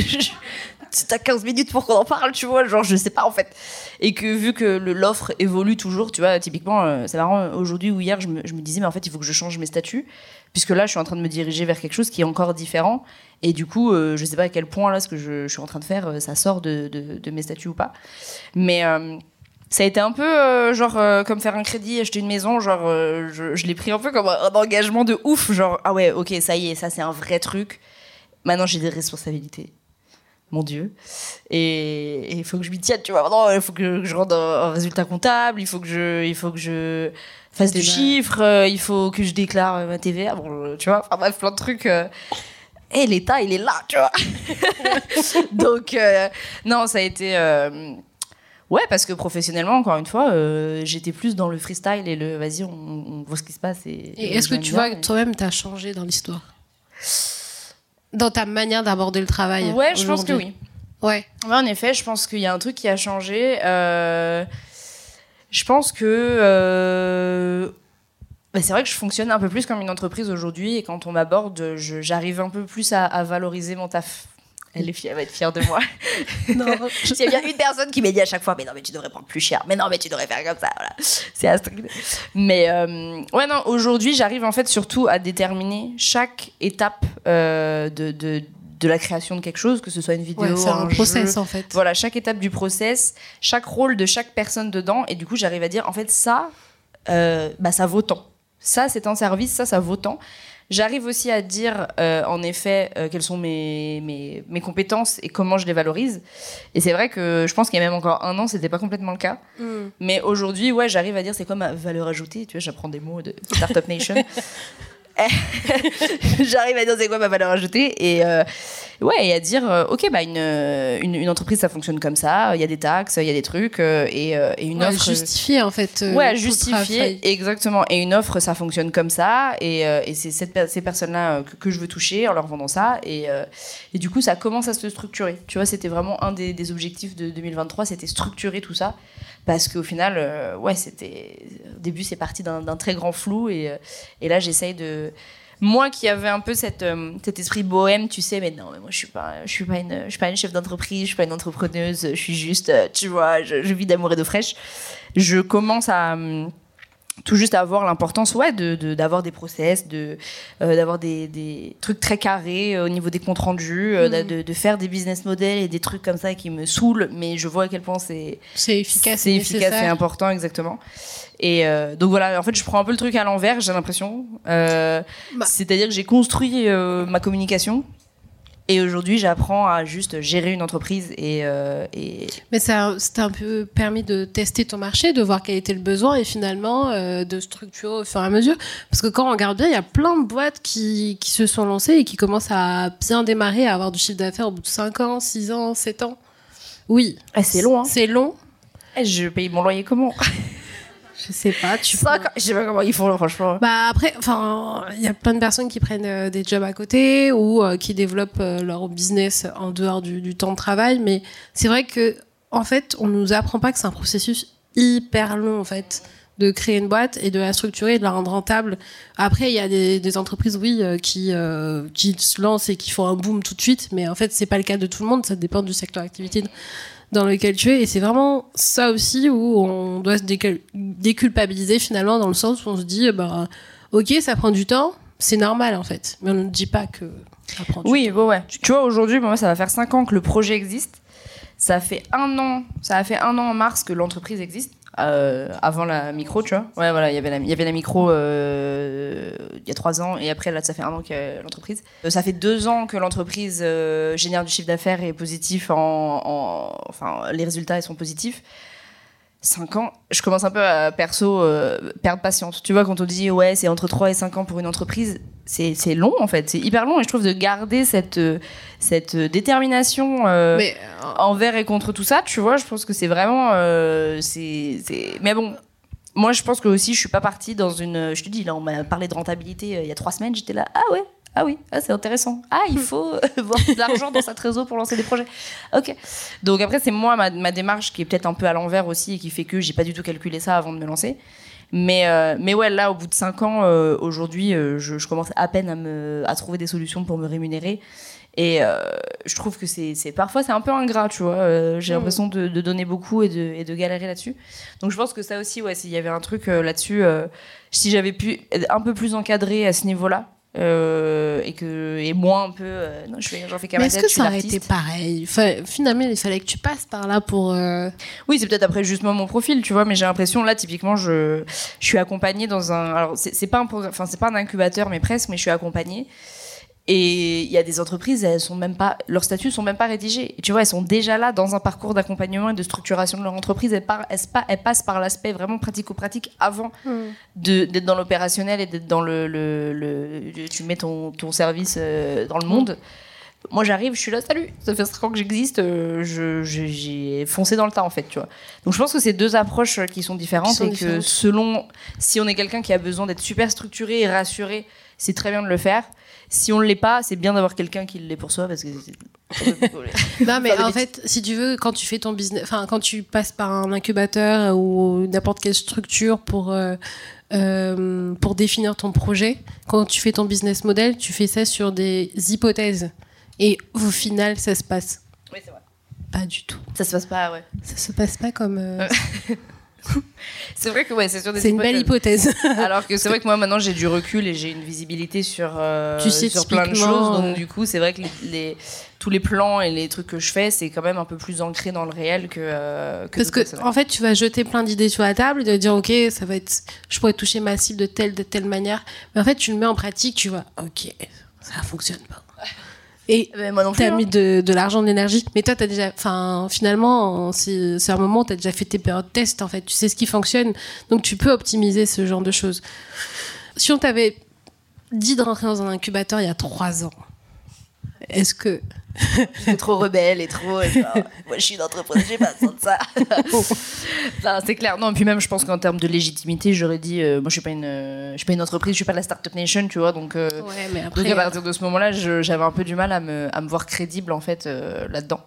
T'as 15 minutes pour qu'on en parle, tu vois, genre je sais pas en fait. Et que vu que l'offre évolue toujours, tu vois, typiquement, euh, c'est marrant, aujourd'hui ou hier, je me, disais, mais en fait, il faut que je change mes statuts, puisque là, je suis en train de me diriger vers quelque chose qui est encore différent. Et du coup, euh, je sais pas à quel point là, ce que je, suis en train de faire, euh, ça sort de, mes statuts ou pas. Mais euh, ça a été un peu genre comme faire un crédit, acheter une maison, genre je, l'ai pris un peu comme un engagement de ouf, genre ah ouais, ok, ça y est, ça c'est un vrai truc. Maintenant j'ai des responsabilités. Mon Dieu. Et il faut que je m'y tienne, tu vois. Maintenant, il faut que je rende un, un résultat comptable, il faut que je, il faut que je fasse du Démarre. chiffre, euh, il faut que je déclare euh, ma TVA, bon, euh, tu vois. Enfin bref, plein de trucs. euh. Et l'État, il est là, tu vois. Donc, non, ça a été. Ouais, parce que professionnellement, encore une fois, euh, j'étais plus dans le freestyle et le vas-y, on, on voit ce qui se passe. Et, Et est-ce que tu vois que toi-même, t'as changé dans l'histoire? Dans ta manière d'aborder le travail Ouais, je pense que oui. Ouais. Ouais, en effet, je pense qu'il y a un truc qui a changé. Euh, je pense que. euh, bah, c'est vrai que je fonctionne un peu plus comme une entreprise aujourd'hui et quand on m'aborde, j'arrive un peu plus à, à valoriser mon taf. Elle, est fière, elle va être fière de moi. Non, S'il y a bien une personne qui m'a dit à chaque fois, mais non, mais tu devrais prendre plus cher, mais non, mais tu devrais faire comme ça, voilà. C'est Astrid. Mais euh, ouais, non, aujourd'hui, j'arrive en fait surtout à déterminer chaque étape euh, de, de, de la création de quelque chose, que ce soit une vidéo, ouais, un jeu, process en fait. voilà, chaque étape du process, chaque rôle de chaque personne dedans, et du coup, j'arrive à dire, en fait, ça, euh, bah, ça vaut tant. Ça, c'est un service, ça, ça vaut tant. J'arrive aussi à dire, euh, en effet, euh, quelles sont mes, mes, mes compétences et comment je les valorise. Et c'est vrai que je pense qu'il y a même encore un an, c'était pas complètement le cas. Mm. Mais aujourd'hui, ouais, j'arrive à dire c'est quoi ma valeur ajoutée. Tu vois, j'apprends des mots de Startup Nation. j'arrive à dire c'est quoi ma valeur ajoutée et euh, ouais et à dire euh, ok bah une, euh, une une entreprise ça fonctionne comme ça il y a des taxes il y a des trucs euh, et, et une Ouais, offre justifier en fait. ouais, justifier exactement. Et une offre, ça fonctionne comme ça, et, et c'est ces personnes-là euh, que, que je veux toucher en leur vendant ça, et, et du coup, ça commence à se structurer. Tu vois, c'était vraiment un des, des objectifs de 2023, c'était structurer tout ça, parce qu'au final, ouais, c'était au début, c'est parti d'un très grand flou, et, et là, j'essaye de moi qui avais un peu euh, cet esprit bohème, tu sais, mais non, mais moi je suis pas, je suis pas une, je suis pas une chef d'entreprise, je suis pas une entrepreneuse, je suis juste, euh, tu vois, je, je vis d'amour et d'eau fraîche. Je commence à hum, tout juste à avoir l'importance, ouais, de de- d'avoir des process, de euh, d'avoir des, des trucs très carrés euh, au niveau des comptes rendus, euh, Mhm. de, de faire des business models et des trucs comme ça qui me saoulent, mais je vois à quel point c'est C'est efficace. c'est efficace et important, exactement. Et euh, donc voilà, en fait, je prends un peu le truc à l'envers, j'ai l'impression. Euh, Bah. C'est-à-dire que j'ai construit euh, ma communication. Et aujourd'hui, j'apprends à juste gérer une entreprise et, euh, et Mais ça t'a un peu permis de tester ton marché, de voir quel était le besoin et finalement euh, de structurer au fur et à mesure. Parce que quand on regarde bien, il y a plein de boîtes qui, qui se sont lancées et qui commencent à bien démarrer, à avoir du chiffre d'affaires au bout de 5 ans, 6 ans, 7 ans. Oui. Ah, c'est long, hein. C'est long. Eh, je paye mon loyer comment? Je sais pas. Tu Cinq ans Je sais pas comment ils font, franchement. Bah après, enfin, il y a plein de personnes qui prennent euh, des jobs à côté ou euh, qui développent euh, leur business en dehors du, du temps de travail. Mais c'est vrai que, en fait, on nous apprend pas que c'est un processus hyper long, en fait, de créer une boîte et de la structurer et de la rendre rentable. Après, il y a des, des entreprises, oui, qui qui se lancent et qui font un boom tout de suite. Mais en fait, c'est pas le cas de tout le monde. Ça dépend du secteur d'activité dans lequel tu es. Et c'est vraiment ça aussi où on doit se décul- déculpabiliser finalement dans le sens où on se dit, bah, ok, ça prend du temps, c'est normal en fait. Mais on ne dit pas que ça prend du Oui, temps. bon, ouais. Tu vois, aujourd'hui, moi, ça va faire 5 ans que le projet existe. Ça fait un an, ça a fait un an en mars que l'entreprise existe. euh, avant la micro, tu vois. Ouais, voilà, il y avait la, il y avait la micro euh, il y a trois ans et après, là, ça fait un an a l'entreprise. Euh, Ça fait deux ans que l'entreprise euh, génère du chiffre d'affaires et est positif en, en- Enfin, les résultats, ils sont positifs. 5 ans, je commence un peu à perso euh, perdre patience. Tu vois, quand on dit ouais, c'est entre 3 et 5 ans pour une entreprise, c'est long en fait, c'est hyper long et je trouve de garder cette, cette détermination euh, Mais euh, envers et contre tout ça, tu vois, je pense que c'est vraiment. c'est- Mais bon, moi je pense que aussi je suis pas partie dans une. Je te dis, là, on m'a parlé de rentabilité euh, il y a trois semaines, j'étais là, ah ouais, Ah oui, ah, c'est intéressant. Ah, il faut voir de l'argent dans sa trésor pour lancer des projets. Ok. Donc après, c'est moi, ma, ma, démarche qui est peut-être un peu à l'envers aussi et qui fait que j'ai pas du tout calculé ça avant de me lancer. Mais, euh, mais ouais, là, au bout de 5 ans, euh, aujourd'hui, euh, je, je, commence à peine à, me, à trouver des solutions pour me rémunérer. Et je trouve que c'est parfois c'est un peu ingrat, tu vois. J'ai mm. l'impression de, de, donner beaucoup et de, et de galérer là-dessus. Donc je pense que ça aussi, ouais, s'il y avait un truc là-dessus, si j'avais pu être un peu plus encadré à ce niveau-là, euh, et que et moi un peu euh, non je fais j'en fais qu'à mais est-ce que ça aurait été pareil? Enfin, finalement il fallait que tu passes par là pour euh... oui c'est peut-être après justement mon profil tu vois mais j'ai l'impression là typiquement je je suis accompagnée dans un alors c'est pas un enfin c'est pas un incubateur mais presque mais je suis accompagnée et il y a des entreprises, elles sont même pas, leurs statuts sont même pas rédigés. tu vois, elles sont déjà là dans un parcours d'accompagnement et de structuration de leur entreprise. Elles, par, elles, passent par l'aspect vraiment pratico-pratique avant hmm. d'être dans l'opérationnel et d'être dans le, le, le, Tu mets ton, ton service euh, dans le monde. Moi, j'arrive, je suis là, salut, ça fait 5 ans que j'existe, euh, j'ai foncé dans le tas, en fait, tu vois. Donc, je pense que c'est deux approches qui sont différentes et que selon, si on est quelqu'un qui a besoin d'être super structuré et rassuré, c'est très bien de le faire si on ne l'est pas, c'est bien d'avoir quelqu'un qui l'est pour soi parce que. non, mais en fait, si tu veux, quand tu fais ton business, enfin, quand tu passes par un incubateur ou n'importe quelle structure pour. Euh, euh, pour définir ton projet, quand tu fais ton business model, tu fais ça sur des hypothèses. Et au final, ça se passe. Oui, c'est vrai. Pas du tout. Ça se passe pas, ouais. Ça se passe pas comme. Euh, c'est vrai que ouais, c'est C'est une belle hypothèse. Alors que c'est vrai que moi maintenant j'ai du recul et j'ai une visibilité sur euh, sur plein de choses. Donc du coup c'est vrai que les, tous les plans et les trucs que je fais c'est quand même un peu plus ancré dans le réel que. Euh, Parce que en fait tu vas jeter plein d'idées sur la table et de dire ok ça va être je pourrais toucher ma cible de telle de telle manière. Mais en fait tu le mets en pratique tu vois ok ça fonctionne pas. Et tu as mis de, de l'argent, de l'énergie. Mais toi, as déjà, enfin, finalement, c'est un moment où tu as déjà fait tes périodes de test, en fait. Tu sais ce qui fonctionne. Donc, tu peux optimiser ce genre de choses. Si on t'avait dit de rentrer dans un incubateur il y a trois ans, est-ce que suis trop rebelle et trop. moi, je suis une entrepreneur, j'ai pas besoin de ça. c'est clair. Non, et puis même, je pense qu'en termes de légitimité, j'aurais dit, euh, moi, je suis pas une, euh, je suis pas une entreprise, je suis pas la Startup Nation, tu vois. Donc, euh, ouais, mais après, à partir de ce moment-là, j'avais un peu du mal à me, à me voir crédible en fait là-dedans.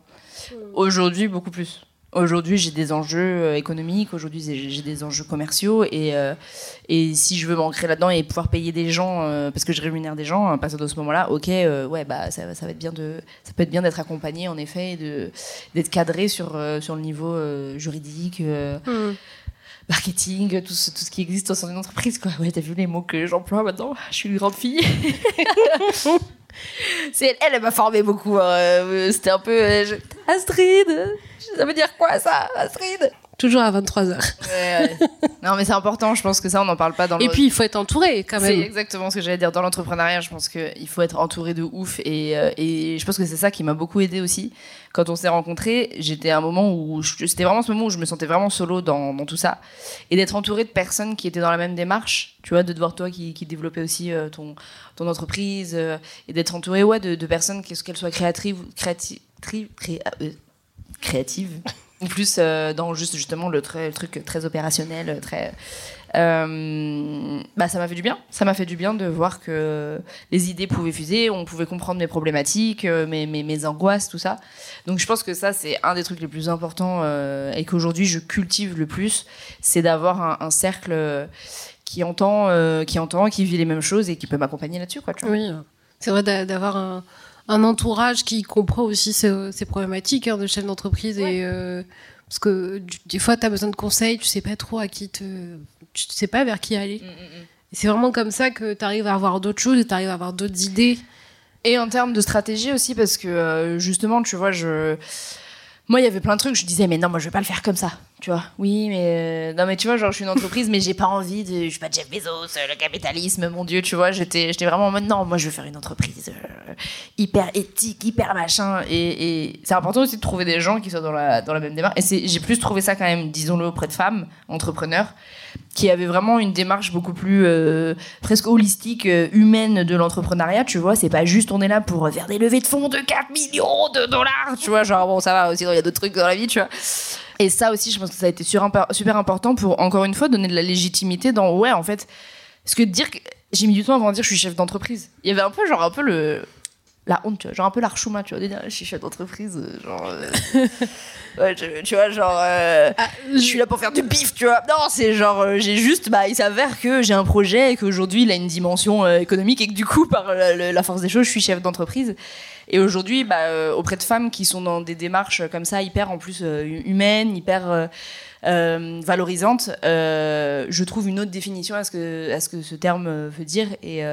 Hmm. Aujourd'hui, beaucoup plus. Aujourd'hui, j'ai des enjeux euh, économiques, aujourd'hui, j'ai des enjeux commerciaux. Et, euh, et si je veux m'ancrer là-dedans et pouvoir payer des gens, euh, parce que je rémunère des gens, à partir de ce moment-là, ok, ouais, bah, ça, ça, va être bien de, ça peut être bien d'être accompagné, en effet, d'être cadré sur, sur le niveau juridique. Hmm. marketing, tout ce, tout ce qui existe au sein d'une entreprise. Quoi. Ouais, t'as vu les mots que j'emploie maintenant? Je suis une grande fille. C'est elle, elle, m'a formé beaucoup. Hein. C'était un peu Astrid. Ça veut dire quoi ça, Astrid? Toujours à 23h. Non, mais c'est important, je pense que ça, on n'en parle pas dans Et puis, il faut être entouré quand même. C'est exactement ce que j'allais dire. Dans l'entrepreneuriat, je pense qu'il faut être entouré de ouf. Et, euh, et je pense que c'est ça qui m'a beaucoup aidé aussi. Quand on s'est rencontrés, j'étais à un moment où. C'était vraiment ce moment où je me sentais vraiment solo dans, dans tout ça. Et d'être entouré de personnes qui étaient dans la même démarche. Tu vois, de voir toi qui, qui développais aussi euh, ton, ton entreprise. Euh, et d'être entouré, ouais, de, de personnes, qu'elles soient créatives, créatives, créatives ou plus euh, dans juste justement le, truc très opérationnel, très. Euh, bah ça m'a fait du bien. Ça m'a fait du bien de voir que les idées pouvaient fuser, on pouvait comprendre mes problématiques, euh, mes, mes, mes angoisses, tout ça. Donc je pense que ça c'est un des trucs les plus importants euh, et qu'aujourd'hui je cultive le plus, c'est d'avoir un, un, cercle qui entend, euh, qui entend, qui vit les mêmes choses et qui peut m'accompagner là-dessus, quoi. Tu vois. Oui, c'est vrai d'avoir un un entourage qui comprend aussi ces, ces problématiques hein, de chef d'entreprise et euh, parce que des fois tu as besoin de conseils, tu sais pas trop à qui te tu sais pas vers qui aller. Mm, mm, mm. C'est vraiment comme ça que tu arrives à avoir d'autres choses et tu arrives à avoir d'autres idées. Et en termes de stratégie aussi parce que euh, justement, tu vois, je moi, il y avait plein de trucs, je disais, mais non, moi, je vais pas le faire comme ça, tu vois. Oui, mais. Euh, non, mais tu vois, genre, je suis une entreprise, mais j'ai pas envie de. Je suis pas Jeff Bezos, euh, le capitalisme, mon Dieu, tu vois. J'étais vraiment en mode, non, moi, je veux faire une entreprise euh, hyper éthique, hyper machin. Et, c'est important aussi de trouver des gens qui soient dans la, dans la même démarche. Et j'ai plus trouvé ça quand même, disons-le, auprès de femmes, entrepreneurs qui avait vraiment une démarche beaucoup plus presque holistique, humaine de l'entrepreneuriat, tu vois. C'est pas juste on est là pour faire des levées de fonds de 4 millions de dollars, tu vois. Genre, bon, ça va, aussi, il y a d'autres trucs dans la vie, tu vois. Et ça aussi, je pense que ça a été super, important pour, encore une fois, donner de la légitimité dans, ouais, en fait, ce que dire j'ai mis du temps avant de dire je suis chef d'entreprise. Il y avait un peu, genre, un peu le. La honte, tu vois, genre un peu l'archouma, tu vois, de dire je suis chef d'entreprise, euh, genre. euh, ouais, tu, tu vois, genre. euh, Ah, je suis là pour faire du bif, tu vois. Non, c'est genre, euh, j'ai juste, bah, il s'avère que j'ai un projet et qu'aujourd'hui, il a une dimension économique et que du coup, par la force des choses, je suis chef d'entreprise. Et aujourd'hui, bah, euh, auprès de femmes qui sont dans des démarches comme ça, hyper en plus euh, humaines, hyper euh, valorisantes, je trouve une autre définition à ce que, ce, terme veut dire. Et,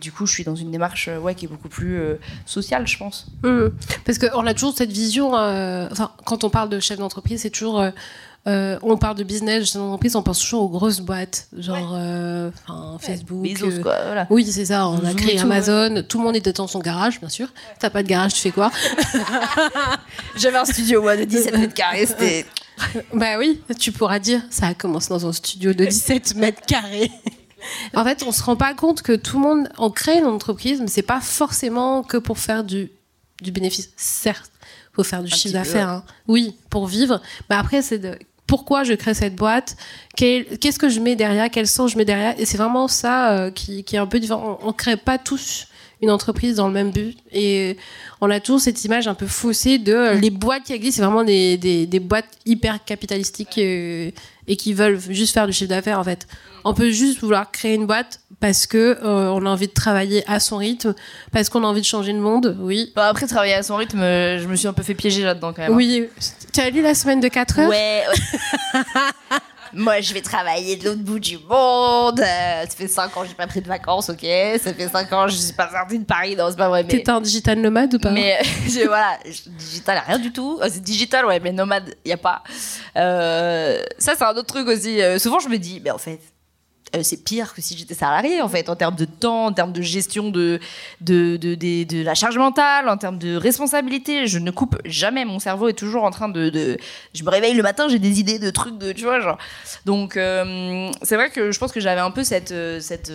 du coup, je suis dans une démarche qui est beaucoup plus sociale, je pense. Hum. Parce qu'on a toujours cette vision, enfin, quand on parle de chef d'entreprise, c'est toujours. Euh, on parle de business, chef d'entreprise, on pense toujours aux grosses boîtes, genre euh, Facebook. Bezos, euh, quoi, voilà. Oui, c'est ça. On a créé tout, Amazon. Tout le monde était dans son garage, bien sûr. T'as pas de garage, tu fais quoi? J'avais un studio, moi, de 17 mètres carrés, c'était. Bah oui, tu pourras dire. Ça a commencé dans un studio de 17 mètres carrés. En fait, on se rend pas compte que tout le monde, on crée une entreprise, mais c'est pas forcément que pour faire du, du bénéfice. Certes, faut faire du Un chiffre petit peu, d'affaires. hein. Oui, pour vivre. Mais après, c'est de pourquoi je crée cette boîte, qu'est-ce que je mets derrière, quel sens je mets derrière. Et c'est vraiment ça euh, qui, qui est un peu différent. On, on crée pas tous une entreprise dans le même but. Et on a toujours cette image un peu faussée de euh, les boîtes qui existent, c'est vraiment des, des, des boîtes hyper capitalistiques euh, et qui veulent juste faire du chiffre d'affaires en fait. On peut juste vouloir créer une boîte parce que euh, on a envie de travailler à son rythme, parce qu'on a envie de changer le monde, oui. Bah, après, travailler à son rythme, je me suis un peu fait piéger là-dedans quand même. hein. Oui, tu as lu la semaine de 4 heures Ouais. Moi, je vais travailler de l'autre bout du monde. Euh, ça fait 5 ans que j'ai pas pris de vacances, ok. Ça fait 5 ans que je suis pas sortie de Paris. Non, c'est pas vrai. Mais, T'es un digital nomade ou pas mais je- voilà, je- digital, rien du tout. Euh, C'est digital, ouais, mais nomade, y a pas. Euh, ça, c'est un autre truc aussi. Euh, souvent, je me dis, mais en fait. Euh, c'est pire que si j'étais salarié en fait en termes de temps, en termes de gestion de de, de, la charge mentale, en termes de responsabilité. Je ne coupe jamais. Mon cerveau est toujours en train de, je me réveille le matin, j'ai des idées de trucs de tu vois genre. Donc euh, c'est vrai que je pense que j'avais un peu cette euh, cette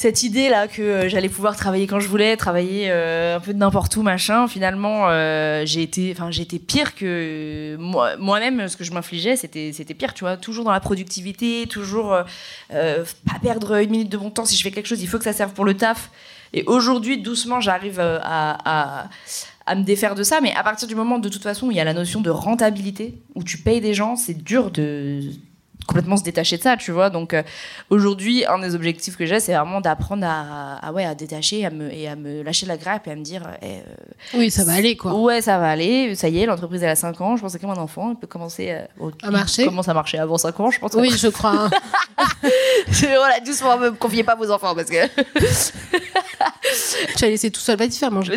cette idée là que euh, j'allais pouvoir travailler quand je voulais, travailler euh, un peu de n'importe où machin. Finalement, euh, j'ai été, enfin été pire que moi moi-même. Ce que je m'infligeais, c'était c'était pire, tu vois. Toujours dans la productivité, toujours pas perdre une minute de mon temps. Si je fais quelque chose, il faut que ça serve pour le taf. Et aujourd'hui, doucement, j'arrive à, à à me défaire de ça, mais à partir du moment, de toute façon, où il y a la notion de rentabilité, où tu payes des gens, c'est dur de complètement se détacher de ça, tu vois. Donc euh, aujourd'hui, un des objectifs que j'ai, c'est vraiment d'apprendre à, à, ouais, à détacher à me, et à me lâcher la grappe et à me dire, eh, euh, Oui, ça va aller quoi. ouais, ça va aller, ça y est, l'entreprise elle a 5 ans, je pense que comme un enfant, il peut commencer euh, au- À marcher. Commence à marcher avant 5 ans, je pense. Oui, je crois. hein. voilà, doucement, me confiez pas vos enfants parce que tu as laissé tout seul, va t'y faire manger.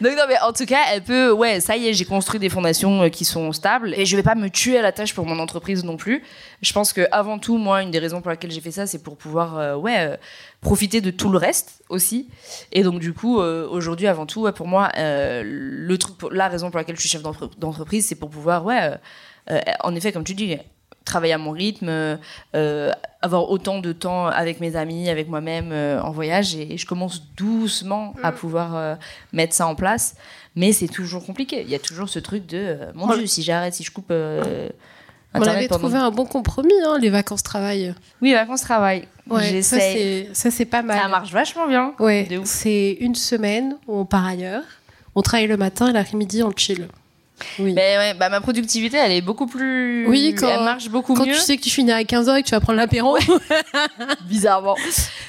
Donc non mais en tout cas, elle peut ouais, ça y est, j'ai construit des fondations euh, qui sont stables et je vais pas me tuer à la tâche pour mon entreprise non plus. Je pense que avant tout moi, une des raisons pour laquelle j'ai fait ça, c'est pour pouvoir euh, ouais, euh, profiter de tout le reste aussi. Et donc du coup, euh, aujourd'hui avant tout, ouais, pour moi le truc la raison pour laquelle je suis chef d'entre- d'entreprise, c'est pour pouvoir ouais en effet comme tu dis travailler à mon rythme, avoir autant de temps avec mes amis, avec moi-même en voyage et, et je commence doucement à pouvoir euh, mettre ça en place. Mais c'est toujours compliqué. Il y a toujours ce truc de mon On- Dieu, si j'arrête, si je coupe On avait pendant- trouvé un bon compromis, hein, les vacances travail. Oui, vacances travail. Ouais, ça c'est ça c'est pas mal. Ça marche vachement bien. Ouais, c'est une semaine où on part ailleurs. On travaille le matin et l'après-midi on chill. Oui. Mais ouais, bah, ma productivité, elle est beaucoup plus. Oui, quand- elle marche beaucoup Quand mieux. tu sais que tu finis à 15h et que tu vas prendre l'apéro. bizarrement.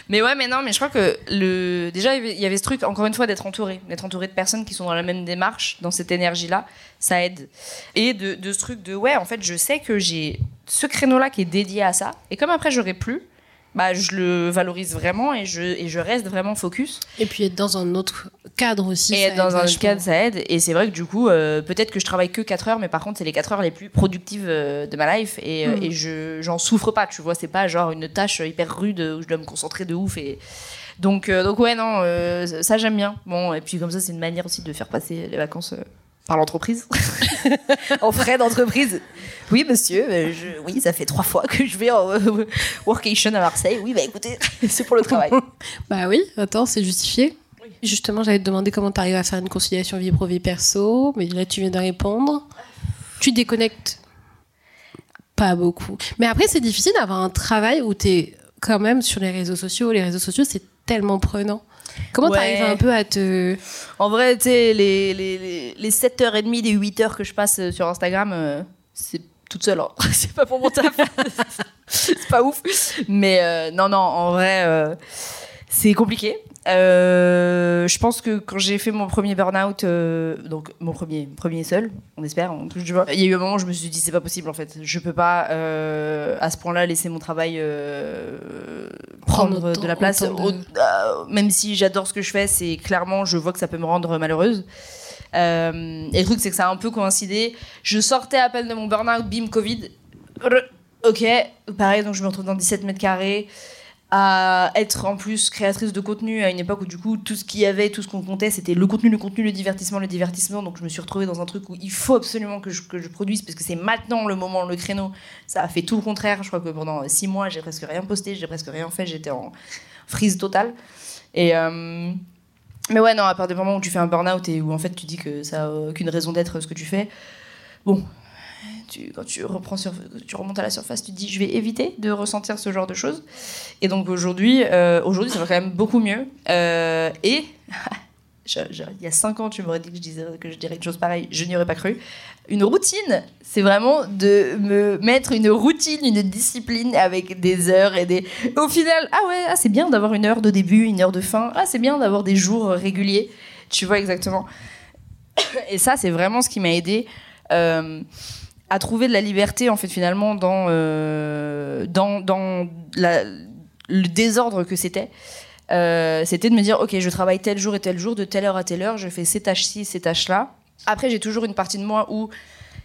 mais ouais, mais non, mais je crois que le déjà il y avait- il y avait ce truc encore une fois d'être entouré, d'être entouré de personnes qui sont dans la même démarche, dans cette énergie-là, ça aide. Et de, de ce truc de ouais, en fait, je sais que j'ai ce créneau-là qui est dédié à ça, et comme après j'aurai plus, bah je le valorise vraiment et je et je reste vraiment focus. et puis être dans un autre cadre aussi. et ça être dans un autre cadre, ça aide. Et c'est vrai que du coup, euh, peut-être que je travaille que 4 heures, mais par contre, c'est les 4 heures les plus productives euh, de ma life. Et, euh, Mm. et je j'en souffre pas, tu vois. C'est pas genre une tâche hyper rude où je dois me concentrer de ouf. Et... Donc, euh, donc ouais, non, euh, ça j'aime bien. Bon, et puis comme ça, c'est une manière aussi de faire passer les vacances. Par l'entreprise, en frais d'entreprise. Oui, monsieur, euh, je, oui, ça fait trois fois que je vais en euh, workation à Marseille. Oui, bah écoutez, c'est pour le travail. Bah oui, attends, c'est justifié. Justement, j'allais te demander comment tu arrives à faire une conciliation vie pro vie perso, mais là tu viens de répondre. Tu déconnectes pas beaucoup. Mais après, c'est difficile d'avoir un travail où tu es quand même sur les réseaux sociaux. Les réseaux sociaux, c'est tellement prenant. Comment Ouais. t'arrives un peu à te. En vrai, tu sais, les, les, les, les 7h30 des 8h que je passe euh, sur Instagram, euh, c'est toute seule. hein. c'est pas pour mon taf. c'est pas ouf. Mais euh, non, non, en vrai, euh, c'est compliqué. Euh, je pense que quand j'ai fait mon premier burn-out, euh, donc mon premier, premier seul, on espère, on touche du bois, il y a eu un moment où je me suis dit c'est pas possible en fait. Je peux pas euh, à ce point-là laisser mon travail Prendre de la place. autant de- Au- même si j'adore ce que je fais, c'est clairement, je vois que ça peut me rendre malheureuse. Et le truc, c'est que ça a un peu coïncidé. Je sortais à peine de mon burn-out, bim, Covid. Ok, pareil, donc je me retrouve dans 17 mètres carrés à être en plus créatrice de contenu à une époque où du coup tout ce qu'il y avait, tout ce qu'on comptait, c'était le contenu, le contenu, le divertissement, le divertissement. Donc je me suis retrouvée dans un truc où il faut absolument que je, que je produise parce que c'est maintenant le moment, le créneau. Ça a fait tout le contraire. Je crois que pendant six mois, j'ai presque rien posté, j'ai presque rien fait, j'étais en freeze totale. Et euh, mais ouais, non, à part des moments où tu fais un burn-out et où en fait tu dis que ça a aucune raison d'être ce que tu fais, bon, quand tu, reprends tu remontes à la surface, tu te dis je vais éviter de ressentir ce genre de choses. Et donc aujourd'hui, euh, aujourd'hui ça va quand même beaucoup mieux. Euh, et il y a 5 ans, tu m'aurais dit que je, disais, que je dirais une chose pareille, je n'y aurais pas cru. Une routine, c'est vraiment de me mettre une routine, une discipline avec des heures et des. Au final, ah ouais, ah, c'est bien d'avoir une heure de début, une heure de fin. Ah, c'est bien d'avoir des jours réguliers. Tu vois exactement. Et ça, c'est vraiment ce qui m'a aidé euh, à trouver de la liberté, en fait, finalement, dans, euh, dans, dans le désordre que c'était. Euh, c'était de me dire, ok, je travaille tel jour et tel jour, de telle heure à telle heure, je fais ces tâches-ci, ces tâches-là. Après, j'ai toujours une partie de moi où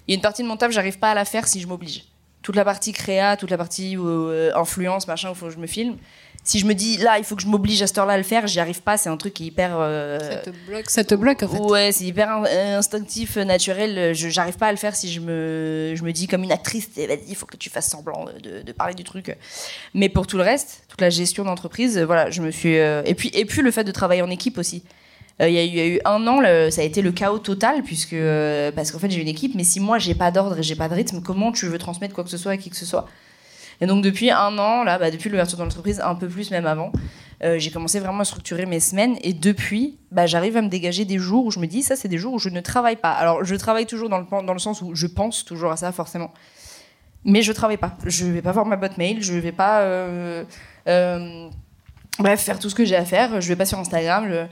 il y a une partie de mon taf, j'arrive pas à la faire si je m'oblige. Toute la partie créa, toute la partie euh, influence, machin, il faut que je me filme. Si je me dis, là, il faut que je m'oblige à cette heure-là à le faire, j'y arrive pas, c'est un truc qui est hyper. euh, Ça te bloque, ça te bloque en fait. Ouais, c'est hyper in- instinctif, euh, naturel. Je j'arrive pas à le faire si je me, je me dis comme une actrice, eh, vas-y, il faut que tu fasses semblant de, de parler du truc. Mais pour tout le reste, toute la gestion d'entreprise, euh, voilà, je me suis. euh, Et puis, et puis le fait de travailler en équipe aussi. Euh, Il y, a eu- il y a eu un an, le- ça a été le chaos total puisque euh, parce qu'en fait j'ai une équipe, mais si moi j'ai pas d'ordre et j'ai pas de rythme, comment tu veux transmettre quoi que ce soit à qui que ce soit? Et donc depuis un an, là, bah, depuis l'ouverture de l'entreprise, un peu plus même avant, euh, j'ai commencé vraiment à structurer mes semaines et depuis, bah, j'arrive à me dégager des jours où je me dis ça c'est des jours où je ne travaille pas. Alors je travaille toujours dans le, dans le sens où je pense toujours à ça forcément, mais je travaille pas. Je vais pas voir ma boîte mail, je vais pas, euh, euh, bref, faire tout ce que j'ai à faire. Je vais pas sur Instagram.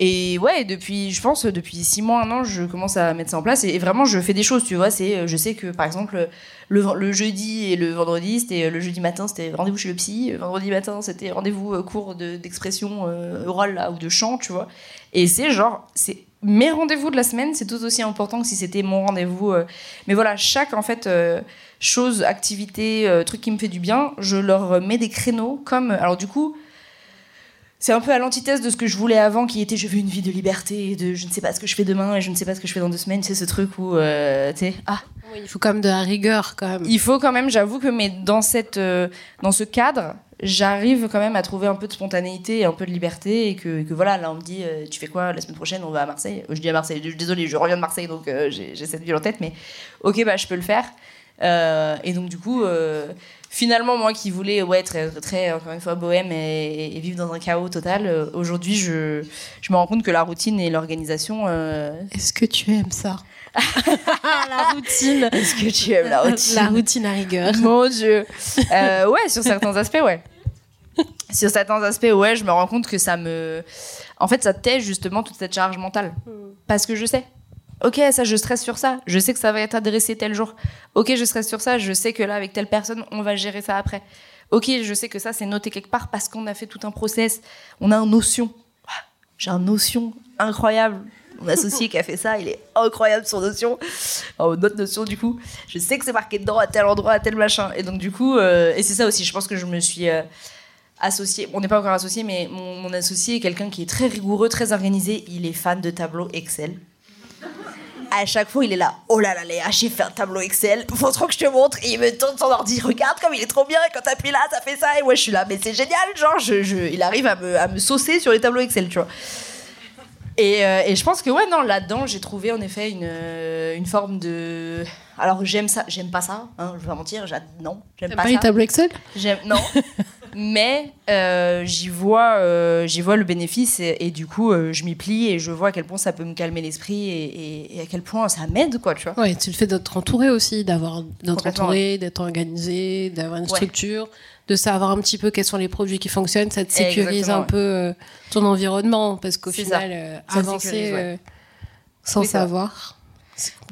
Et ouais, depuis, je pense, depuis six mois, un an, je commence à mettre ça en place. Et, vraiment, je fais des choses, tu vois. C'est, euh, je sais que, par exemple, le, le jeudi et le vendredi, c'était euh, le jeudi matin, c'était rendez-vous chez le psy. euh, Vendredi matin, c'était rendez-vous euh, cours de- d'expression euh, orale là, ou de chant, tu vois. Et c'est genre, c'est mes rendez-vous de la semaine, c'est tout aussi important que si c'était mon rendez-vous. Mais voilà, chaque en fait chose, activité, truc qui me fait du bien, je leur mets des créneaux comme. Alors du coup, c'est un peu à l'antithèse de ce que je voulais avant, qui était je veux une vie de liberté, et de je ne sais pas ce que je fais demain et je ne sais pas ce que je fais dans deux semaines. C'est ce truc où, euh, tu sais, ah, Oui, il faut quand même de la rigueur quand même. il faut quand même, j'avoue que mais dans, cette, euh, dans ce cadre, j'arrive quand même à trouver un peu de spontanéité et un peu de liberté. Et que, et que voilà, là on me dit, euh, tu fais quoi la semaine prochaine On va à Marseille? Je dis à Marseille, je- désolé, je reviens de Marseille donc j'ai j'ai cette ville en tête, mais ok, bah je peux le faire. Euh, et donc du coup, euh, finalement, moi qui voulais ouais, être très, encore une fois, bohème et, et vivre dans un chaos total, euh, aujourd'hui je, je me rends compte que la routine et l'organisation. euh, Est-ce que tu aimes ça? La routine. Est-ce que tu aimes la routine La routine? à rigueur. Mon Dieu. Euh, ouais, sur certains aspects, ouais. Sur certains aspects, ouais, je me rends compte que ça me. En fait, ça tait justement toute cette charge mentale. Parce que je sais. Ok, ça, je stresse sur ça. Je sais que ça va être adressé tel jour. Ok, je stresse sur ça. Je sais que là, avec telle personne, on va gérer ça après. Ok, je sais que ça, c'est noté quelque part parce qu'on a fait tout un process. On a un notion. Ah, J'ai un notion incroyable. Mon associé qui a fait ça, il est incroyable son notion. Oh, notre notion, du coup, je sais que c'est marqué dedans à tel endroit, à tel machin. Et donc, du coup, euh, et c'est ça aussi, je pense que je me suis euh, associée. On n'est pas encore associé, mais mon associé est quelqu'un qui est très rigoureux, très organisé. Il est fan de tableaux Excel. À chaque fois, il est là. Oh là là, Léa, j'ai fait un tableau Excel. Faut trop que je te montre. Et il me tourne son ordi. Regarde comme il est trop bien. Et quand t'appuies là, ça fait ça. Et moi, je suis là. Mais c'est génial. Genre, il arrive à me, saucer sur les tableaux Excel, tu vois. Et, euh, et je pense que ouais non là-dedans j'ai trouvé en effet une, euh, une forme de alors j'aime ça j'aime pas ça hein, je vais pas mentir non j'aime pas, pas les tableaux Excel non Mais euh, j'y vois, euh, j'y vois le bénéfice et, et du coup, euh, je m'y plie et je vois à quel point ça peut me calmer l'esprit et, et- et à quel point ça m'aide, quoi, tu vois. Ouais, tu le fais d'être entouré aussi, d'avoir d'être entouré, d'être organisé, d'avoir une Ouais. structure, de savoir un petit peu quels sont les produits qui fonctionnent, ça te sécurise un ouais. peu ton environnement parce qu'au C'est ça. final, Ça avancer sécurise, ouais. sans Oui, savoir.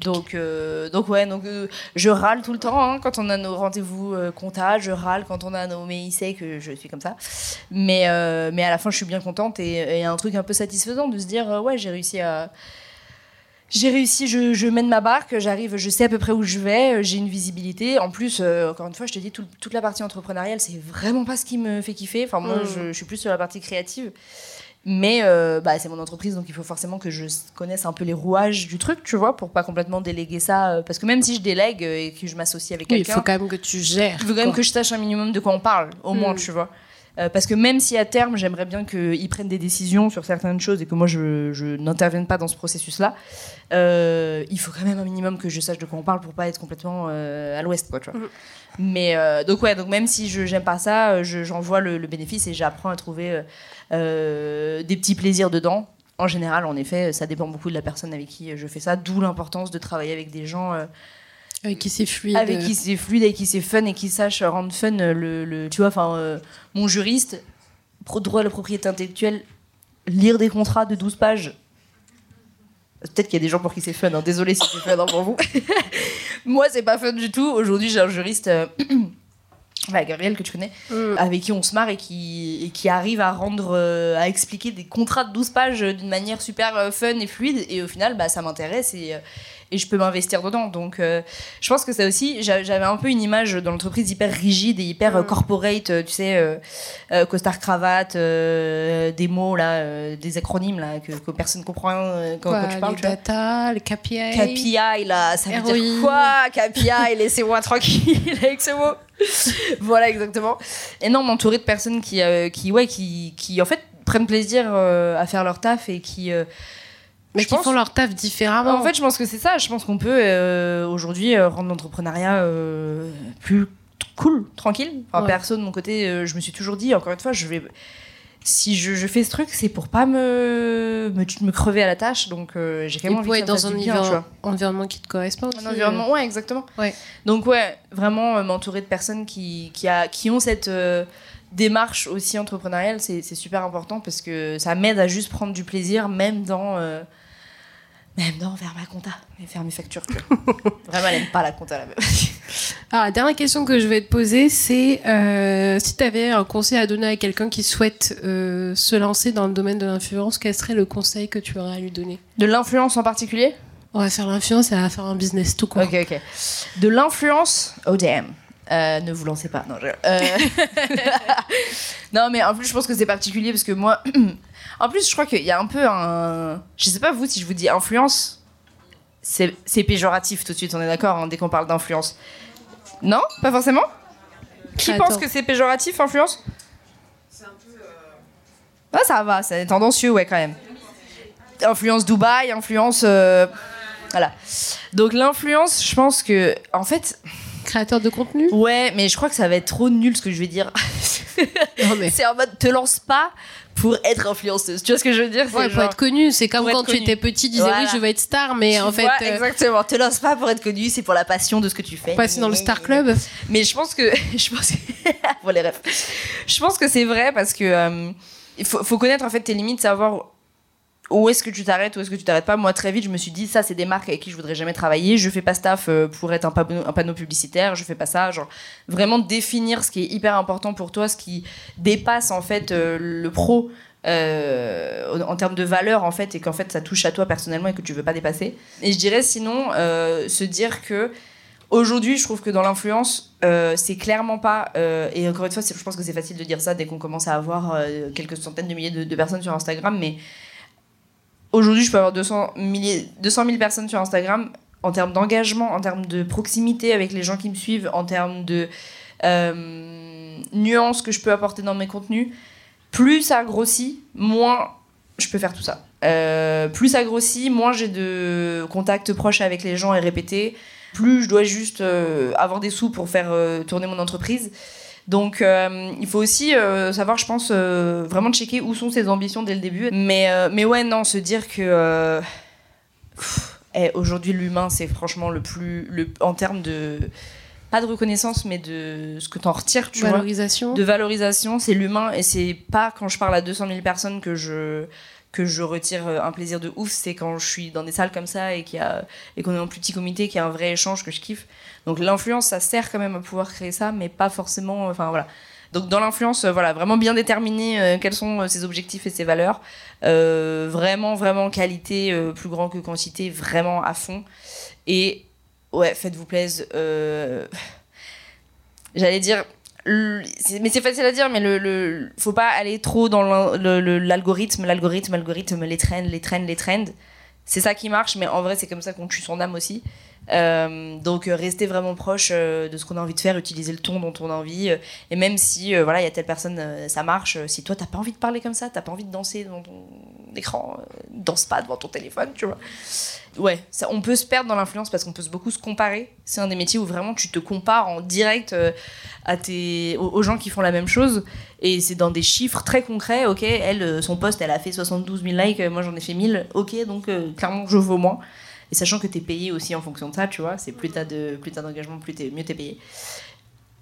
Donc, euh, donc ouais, donc euh, je râle tout le temps hein, quand on a nos rendez-vous euh, je râle quand on a nos mais il sait que je suis comme ça. Mais mais, mais à la fin, je suis bien contente et, et un truc un peu satisfaisant de se dire euh, ouais, j'ai réussi à j'ai réussi, je, je mène ma barque, j'arrive, je sais à peu près où je vais, euh, j'ai une visibilité. En plus, euh, encore une fois, je te dis, tout- toute la partie entrepreneuriale, c'est vraiment pas ce qui me fait kiffer. Enfin, moi, Mm. je, je suis plus sur la partie créative. Mais euh, bah, c'est mon entreprise, donc il faut forcément que je connaisse un peu les rouages du truc, tu vois, pour pas complètement déléguer ça. euh, Parce que même si je délègue euh, et que je m'associe avec Oui, il quelqu'un, faut quand même que tu gères. il faut quand même que je sache un minimum de quoi on parle, au moins, Mm. tu vois. Euh, parce que même si à terme, j'aimerais bien qu'ils prennent des décisions sur certaines choses et que moi, je, je n'intervienne pas dans ce processus-là, euh, il faut quand même un minimum que je sache de quoi on parle pour pas être complètement euh, à l'ouest, quoi, tu vois. Mhm. Mais donc, ouais, donc même si je j'aime pas ça, je- j'en vois le, le bénéfice et j'apprends à trouver des petits plaisirs dedans. En général, en effet, ça dépend beaucoup de la personne avec qui je fais ça, d'où l'importance de travailler avec des gens Avec qui c'est fluide. avec qui c'est fluide, avec qui c'est fun et qui sache rendre fun euh, le, le- tu vois, enfin, euh, mon juriste, pro droit à la propriété intellectuelle, lire des contrats de 12 pages. Peut-être qu'il y a des gens pour qui c'est fun, hein. désolé si c'est fun hein, pour vous. Moi, c'est pas fun du tout. Aujourd'hui, j'ai un juriste, euh, bah, Gabriel, que tu connais, Mm. avec qui on se marre et qui, et qui arrive à rendre, euh, à expliquer des contrats de 12 pages d'une manière super fun et fluide. Et au final, bah, ça m'intéresse et, et je peux m'investir dedans. Donc, euh, je pense que ça aussi, j'a- j'avais un peu une image dans l'entreprise hyper rigide et hyper euh, Mm. corporate, euh, tu sais, euh, costard cravate, euh, des mots là, des acronymes là que, que personne comprend quand, Quoi, quand tu parles. les tu vois. data, les KPI. KPI là, ça veut dire quoi KPI, laissez-moi tranquille avec ce mot. voilà exactement. Et non, m'entourer de personnes qui, qui, ouais, qui, qui en fait prennent plaisir à faire leur taf et qui. Mais qui pense- font leur taf différemment. en fait, je pense que c'est ça. Je pense qu'on peut euh, aujourd'hui euh, rendre l'entrepreneuriat euh, plus cool, tranquille. Enfin, Ouais. Perso, de mon côté, euh, je me suis toujours dit, encore une fois, je vais. Si je, je fais ce truc, c'est pour pas me, me, me crever à la tâche. Donc, j'ai quand même envie pour être dans un bien, environ- environnement qui te correspond. Un environnement, ouais, exactement. Ouais. Donc, ouais, vraiment m'entourer de personnes qui, qui, a, qui ont cette démarche aussi entrepreneuriale, c'est super important parce que ça m'aide à juste prendre du plaisir, même dans. Même dans faire ma compta, et faire mes factures. Vraiment, elle aime pas la compta, la meuf. Alors, la dernière question que je vais te poser, c'est euh, si tu avais un conseil à donner à quelqu'un qui souhaite euh, se lancer dans le domaine de l'influence, quel serait le conseil que tu aurais à lui donner? De l'influence en particulier? On va faire l'influence et on va faire un business tout court. Ok, ok. De l'influence, oh damn. Euh, ne vous lancez pas. Non, je- non, mais en plus, je pense que c'est particulier parce que moi. en plus, je crois qu'il y a un peu un. Je sais pas vous si je vous dis influence, c'est c'est péjoratif tout de suite, on est d'accord, hein, dès qu'on parle d'influence. Non? Pas forcément? Qui Attends. pense que c'est péjoratif, influence? Ah, ça va, c'est tendancieux, ouais, quand même. Influence Dubaï, influence. euh, Voilà. Donc, l'influence, je pense que. En fait, Créateur de contenu? ouais, mais je crois que ça va être trop nul ce que je vais dire. Mais. c'est en mode, te lance pas pour être influenceuse. Tu vois ce que je veux dire? Ouais, pour être connu, c'est comme quand tu étais petit, tu disais Voilà. oui, je veux être star, mais Tu en fait, vois, euh, exactement. Te lance pas pour être connu, c'est pour la passion de ce que tu fais. passer dans le Star Club. Mais je pense que. Je pense que. pour les rêves. Je pense que c'est vrai parce que. euh, il faut, faut connaître en fait tes limites, savoir où est-ce que tu t'arrêtes, où est-ce que tu t'arrêtes pas. Moi, très vite, je me suis dit, ça, c'est des marques avec qui je voudrais jamais travailler. Je fais pas staff euh, pour être un panneau, publicitaire. Je fais pas ça. Genre, vraiment définir ce qui est hyper important pour toi, ce qui dépasse en fait euh, le pro. euh, en termes de valeur en fait et qu'en fait ça touche à toi personnellement et que tu veux pas dépasser et je dirais sinon se dire que Aujourd'hui, je trouve que dans l'influence, c'est clairement pas. et encore une fois, je pense que c'est facile de dire ça dès qu'on commence à avoir quelques centaines de milliers de, de personnes sur Instagram. Mais aujourd'hui, je peux avoir 200, milliers, 200 000 personnes sur Instagram. En termes d'engagement, en termes de proximité avec les gens qui me suivent, en termes de euh, nuances que je peux apporter dans mes contenus, plus ça grossit, moins je peux faire tout ça. Euh, plus ça grossit, moins j'ai de contacts proches avec les gens et répétés plus je dois juste euh, avoir des sous pour faire tourner mon entreprise. Donc, euh, il faut aussi euh, savoir, je pense, euh, vraiment checker où sont ses ambitions dès le début. Mais, mais ouais, non, se dire que eh, aujourd'hui, l'humain, c'est franchement le plus. Le, en termes de. Pas de reconnaissance, mais de ce que tu en retires, tu valorisation. vois. De valorisation. C'est l'humain. Et c'est pas quand je parle à 200 000 personnes que je que je retire un plaisir de ouf, c'est quand je suis dans des salles comme ça et qu'on est en plus petit comité, qu'il y a un vrai échange que je kiffe. Donc l'influence, ça sert quand même à pouvoir créer ça, mais pas forcément. Enfin voilà. Donc dans l'influence, euh, voilà, vraiment bien déterminer euh, quels sont euh, ses objectifs et ses valeurs. vraiment, vraiment qualité plus grand que quantité, vraiment à fond. Et ouais, faites-vous plaisir. J'allais dire, mais c'est facile à dire, mais le, le, faut pas aller trop dans l'algorithme, l'algorithme, l'algorithme, les trends, les trends, les trends. C'est ça qui marche, mais en vrai, c'est comme ça qu'on tue son âme aussi. Euh, donc euh, rester vraiment proche euh, de ce qu'on a envie de faire, utiliser le ton dont on a envie. et même si voilà, il y a telle personne, ça marche. si toi t'as pas envie de parler comme ça, t'as pas envie de danser devant ton écran, danse pas devant ton téléphone, tu vois. Ouais, on peut se perdre dans l'influence parce qu'on peut beaucoup se comparer. C'est un des métiers où vraiment tu te compares en direct aux, gens qui font la même chose. Et c'est dans des chiffres très concrets. Ok, elle, son poste, elle a fait 72 000 likes, moi j'en ai fait 1000. Ok, donc clairement je vaux moins. Et sachant que tu es payé aussi en fonction de ça, tu vois, c'est plus t'as de plus d'engagement, plus es, mieux t'es payé.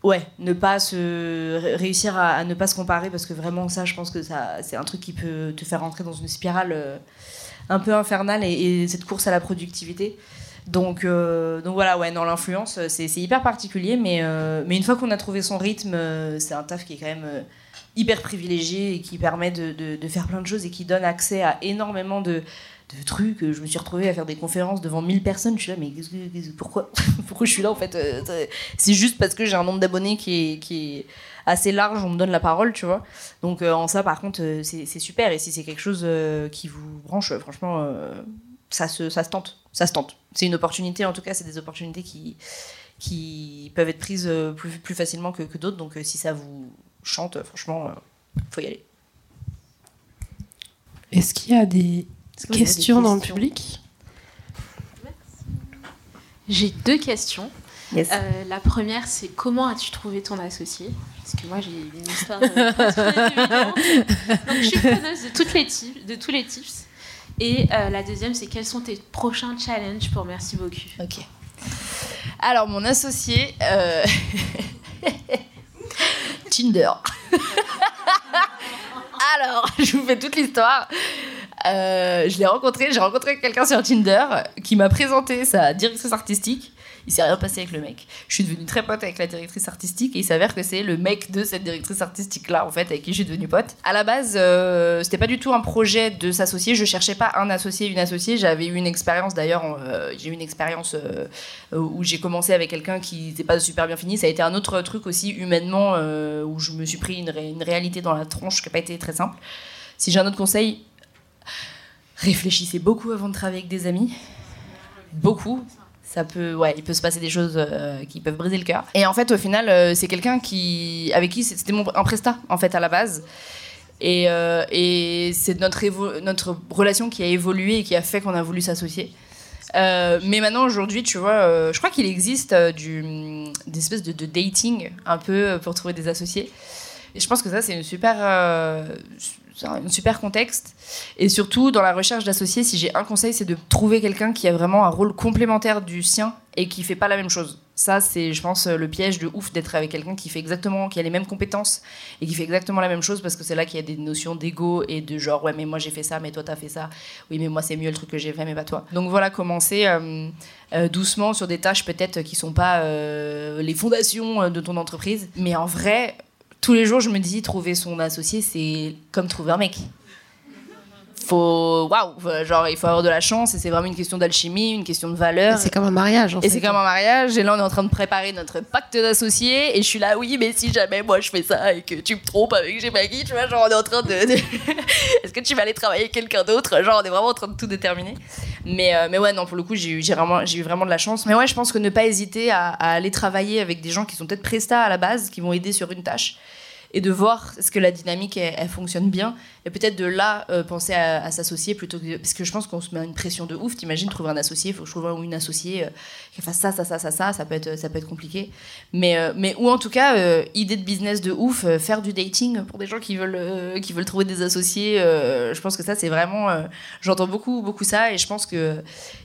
Ouais, ne pas se réussir à, ne pas se comparer parce que vraiment ça, je pense que ça c'est un truc qui peut te faire rentrer dans une spirale euh, un peu infernale et, cette course à la productivité. Donc, euh, donc voilà, ouais, dans l'influence, c'est hyper particulier, mais, euh, mais une fois qu'on a trouvé son rythme, c'est un taf qui est quand même hyper privilégié et qui permet de, de, faire plein de choses et qui donne accès à énormément de, de trucs. Je me suis retrouvée à faire des conférences devant 1000 personnes. Je suis là, mais pourquoi, pourquoi je suis là en fait euh, C'est juste parce que j'ai un nombre d'abonnés qui est, assez large, on me donne la parole, tu vois. Donc euh, en ça, par contre, euh, c'est super. Et si c'est quelque chose qui vous branche, franchement, ça, se, tente. Ça se tente. C'est une opportunité, en tout cas, c'est des opportunités qui, peuvent être prises plus, plus facilement que, que d'autres. Donc si ça vous chante, franchement, faut y aller. Est-ce qu'il y a des questions dans le public J'ai deux questions. Euh, la première, c'est comment as-tu trouvé ton associé Parce que moi, j'ai une histoire euh, Donc, je suis preneuse de, toutes les tips, de tous les tips. Et euh, la deuxième, c'est quels sont tes prochains challenges pour Merci beaucoup Ok. Alors, mon associé. Tinder. Alors, je vous fais toute l'histoire. Euh, je l'ai rencontré, j'ai rencontré quelqu'un sur Tinder qui m'a présenté sa directrice artistique. Il s'est rien passé avec le mec. Je suis devenue très pote avec la directrice artistique et il s'avère que c'est le mec de cette directrice artistique là en fait avec qui je suis devenue pote. À la base, euh, c'était pas du tout un projet de s'associer. Je cherchais pas un associé, une associée. J'avais eu une expérience d'ailleurs. Euh, j'ai eu une expérience où j'ai commencé avec quelqu'un qui n'était pas super bien fini. Ça a été un autre truc aussi humainement où je me suis pris une, une réalité dans la tronche qui n'a pas été très simple. Si j'ai un autre conseil, réfléchissez beaucoup avant de travailler avec des amis. Beaucoup. Ça peut, ouais, il peut se passer des choses euh, qui peuvent briser le cœur. Et en fait, au final, euh, c'est quelqu'un qui, avec qui c'était mon un prestat en fait à la base. Et, euh, c'est notre notre relation qui a évolué et qui a fait qu'on a voulu s'associer. mais maintenant, aujourd'hui, tu vois, je crois qu'il existe du, des espèces de, dating un peu pour trouver des associés. Et je pense que ça, c'est une super, un super contexte. Et surtout, dans la recherche d'associés, si j'ai un conseil, c'est de trouver quelqu'un qui a vraiment un rôle complémentaire du sien et qui fait pas la même chose. Ça, c'est, je pense, le piège de ouf d'être avec quelqu'un qui fait exactement, qui a les mêmes compétences et qui fait exactement la même chose parce que c'est là qu'il y a des notions d'ego et de genre, ouais, mais moi j'ai fait ça, mais toi t'as fait ça. Oui, mais moi c'est mieux le truc que j'ai fait, mais pas toi. Donc voilà, commencer euh, euh, doucement sur des tâches peut-être qui sont pas euh, les fondations de ton entreprise. Mais en vrai, tous les jours, je me dis, trouver son associé, c'est comme trouver un mec. Faut, waouh, genre, il faut avoir de la chance et c'est vraiment une question d'alchimie, une question de valeur. C'est comme un mariage, en Et c'est comme un mariage. Et là, on est en train de préparer notre pacte d'associés. Et je suis là, oui, mais si jamais moi je fais ça et que tu me trompes avec G Maggie, tu vois, genre, on est en train de. Est-ce que tu vas aller travailler avec quelqu'un d'autre? Genre, on est vraiment en train de tout déterminer. Mais, euh, mais ouais, non, pour le coup, j'ai eu, vraiment, eu vraiment de la chance. Mais ouais, je pense que ne pas hésiter à, à aller travailler avec des gens qui sont peut-être prestats à la base, qui vont aider sur une tâche et de voir est-ce que la dynamique elle, fonctionne bien et peut-être de là euh, penser à, s'associer plutôt que parce que je pense qu'on se met une pression de ouf. T'imagines trouver un associé il faut que je trouve un une associée euh, qui fasse ça ça ça ça ça ça peut être ça peut être compliqué. Mais euh, ou en tout cas idée de business de ouf faire du dating pour des gens qui veulent qui veulent trouver des associés je pense que ça c'est vraiment j'entends beaucoup beaucoup ça. Et je pense que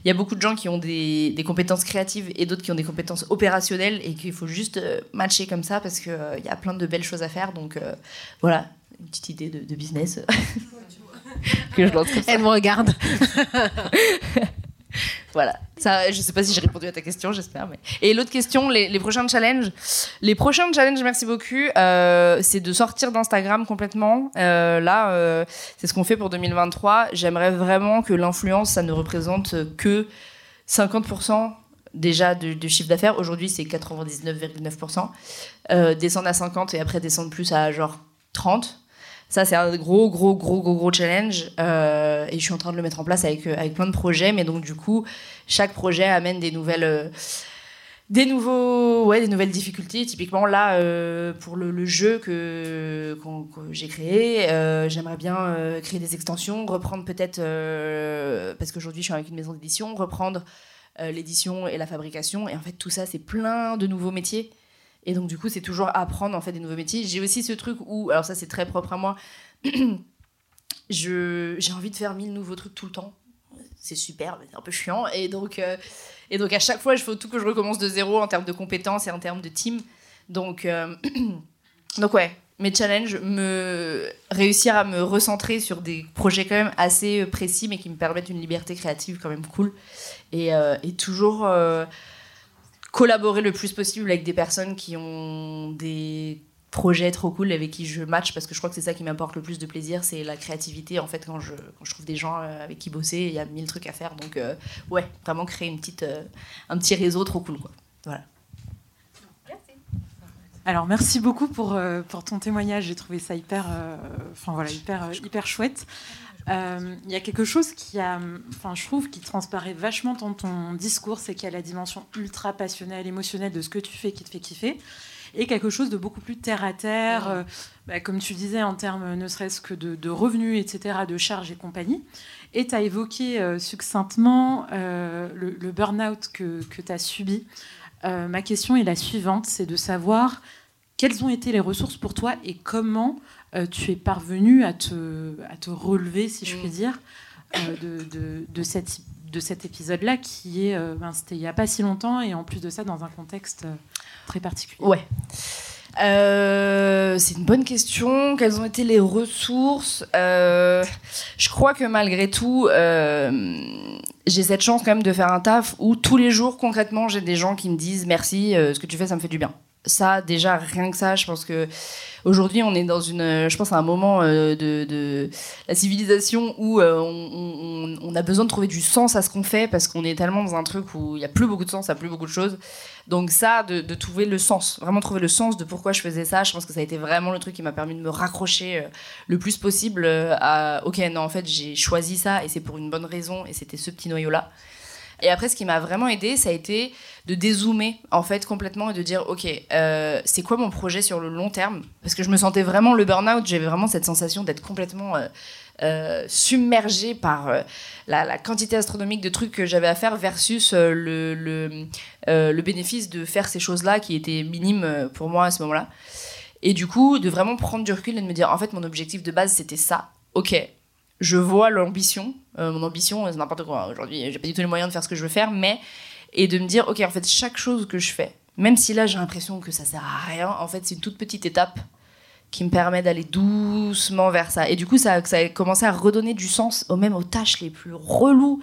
il y a beaucoup de gens qui ont des, des compétences créatives et d'autres qui ont des compétences opérationnelles et qu'il faut juste matcher comme ça parce que il y a plein de belles choses à faire. Donc voilà une petite idée de, business que je lance Elle me regarde. voilà. Ça, je sais pas si j'ai répondu à ta question, j'espère. Mais... Et l'autre question, les, prochains challenges. Les prochains challenges, merci beaucoup, euh, c'est de sortir d'Instagram complètement. Euh, là, euh, c'est ce qu'on fait pour 2023. J'aimerais vraiment que l'influence, ça ne représente que 50% déjà de, chiffre d'affaires. Aujourd'hui, c'est 99,9%. descendre à 50 et après descendre plus à genre 30. Ça, c'est un gros, gros, gros, gros, gros challenge. Euh, et je suis en train de le mettre en place avec, euh, avec plein de projets. Mais donc, du coup, chaque projet amène des nouvelles. Euh, des nouveaux ouais des nouvelles difficultés typiquement là pour le, jeu que, j'ai créé j'aimerais bien créer des extensions reprendre peut-être parce qu'aujourd'hui je suis avec une maison d'édition reprendre l'édition et la fabrication et en fait tout ça c'est plein de nouveaux métiers et donc, du coup, c'est toujours apprendre en fait des nouveaux métiers. J'ai aussi ce truc où, alors ça, c'est très propre à moi, j'ai envie de faire mille nouveaux trucs tout le temps. C'est super, c'est un peu chiant. Et donc, euh, et donc, à chaque fois, il faut tout que je recommence de zéro en termes de compétences et en termes de team. Donc, euh, donc ouais, mes challenges, me réussir à me recentrer sur des projets quand même assez précis, mais qui me permettent une liberté créative quand même cool. Et, euh, et toujours collaborer le plus possible avec des personnes qui ont des projets trop cool avec qui je match parce que je crois que c'est ça qui m'apporte le plus de plaisir c'est la créativité en fait quand je, quand je trouve des gens euh, avec qui bosser il y a mille trucs à faire. Donc euh, ouais vraiment créer une petite euh, un petit réseau trop cool quoi. Voilà. Alors merci beaucoup pour, pour ton témoignage. J'ai trouvé ça hyper enfin voilà hyper hyper chouette il y a quelque chose qui a, enfin, je trouve, qui transparaît vachement dans ton discours, c'est qu'il y a la dimension ultra passionnelle, émotionnelle de ce que tu fais qui te fait kiffer, et quelque chose de beaucoup plus terre à terre, euh, bah, comme tu disais, en termes ne serait-ce que de, revenus, etc., de charges et compagnie. Et tu as évoqué euh, succinctement le, le burn-out que, que tu as subi. ma question est la suivante, c'est de savoir quelles ont été les ressources pour toi et comment euh, tu es parvenu à te, à te relever, si je puis mm. dire, euh, de, de, de, cette, de cet épisode-là, qui est, euh, ben, c'était il n'y a pas si longtemps, et en plus de ça, dans un contexte très particulier. Ouais. c'est une bonne question. Quelles ont été les ressources? Je crois que malgré tout, j'ai cette chance quand même de faire un taf où tous les jours, concrètement, j'ai des gens qui me disent merci, ce que tu fais, ça me fait du bien. Ça, déjà, rien que ça, je pense que Aujourd'hui, on est dans une, euh, je pense, à un moment euh, de, la civilisation où euh, on, a besoin de trouver du sens à ce qu'on fait parce qu'on est tellement dans un truc où il n'y a plus beaucoup de sens, il n'y a plus beaucoup de choses. Donc ça, de, trouver le sens, vraiment trouver le sens de pourquoi je faisais ça, je pense que ça a été vraiment le truc qui m'a permis de me raccrocher le plus possible à, ok, non, en fait, j'ai choisi ça et c'est pour une bonne raison et c'était ce petit noyau-là. Et après, ce qui m'a vraiment aidé, ça a été de dézoomer en fait complètement et de dire ok, euh, c'est quoi mon projet sur le long terme? Parce que je me sentais vraiment le burn-out, j'avais vraiment cette sensation d'être complètement euh, euh submergée par euh, la, quantité astronomique de trucs que j'avais à faire versus le, le, le, bénéfice de faire ces choses-là qui étaient minimes pour moi à ce moment-là. Et du coup, de vraiment prendre du recul et de me dire en fait, mon objectif de base c'était ça. Ok, je vois l'ambition. Euh, mon ambition, c'est n'importe quoi. Aujourd'hui, j'ai pas du tout les moyens de faire ce que je veux faire, mais. Et de me dire, ok, en fait, chaque chose que je fais, même si là j'ai l'impression que ça sert à rien, en fait, c'est une toute petite étape qui me permet d'aller doucement vers ça. Et du coup, ça, ça a commencé à redonner du sens, même aux tâches les plus reloues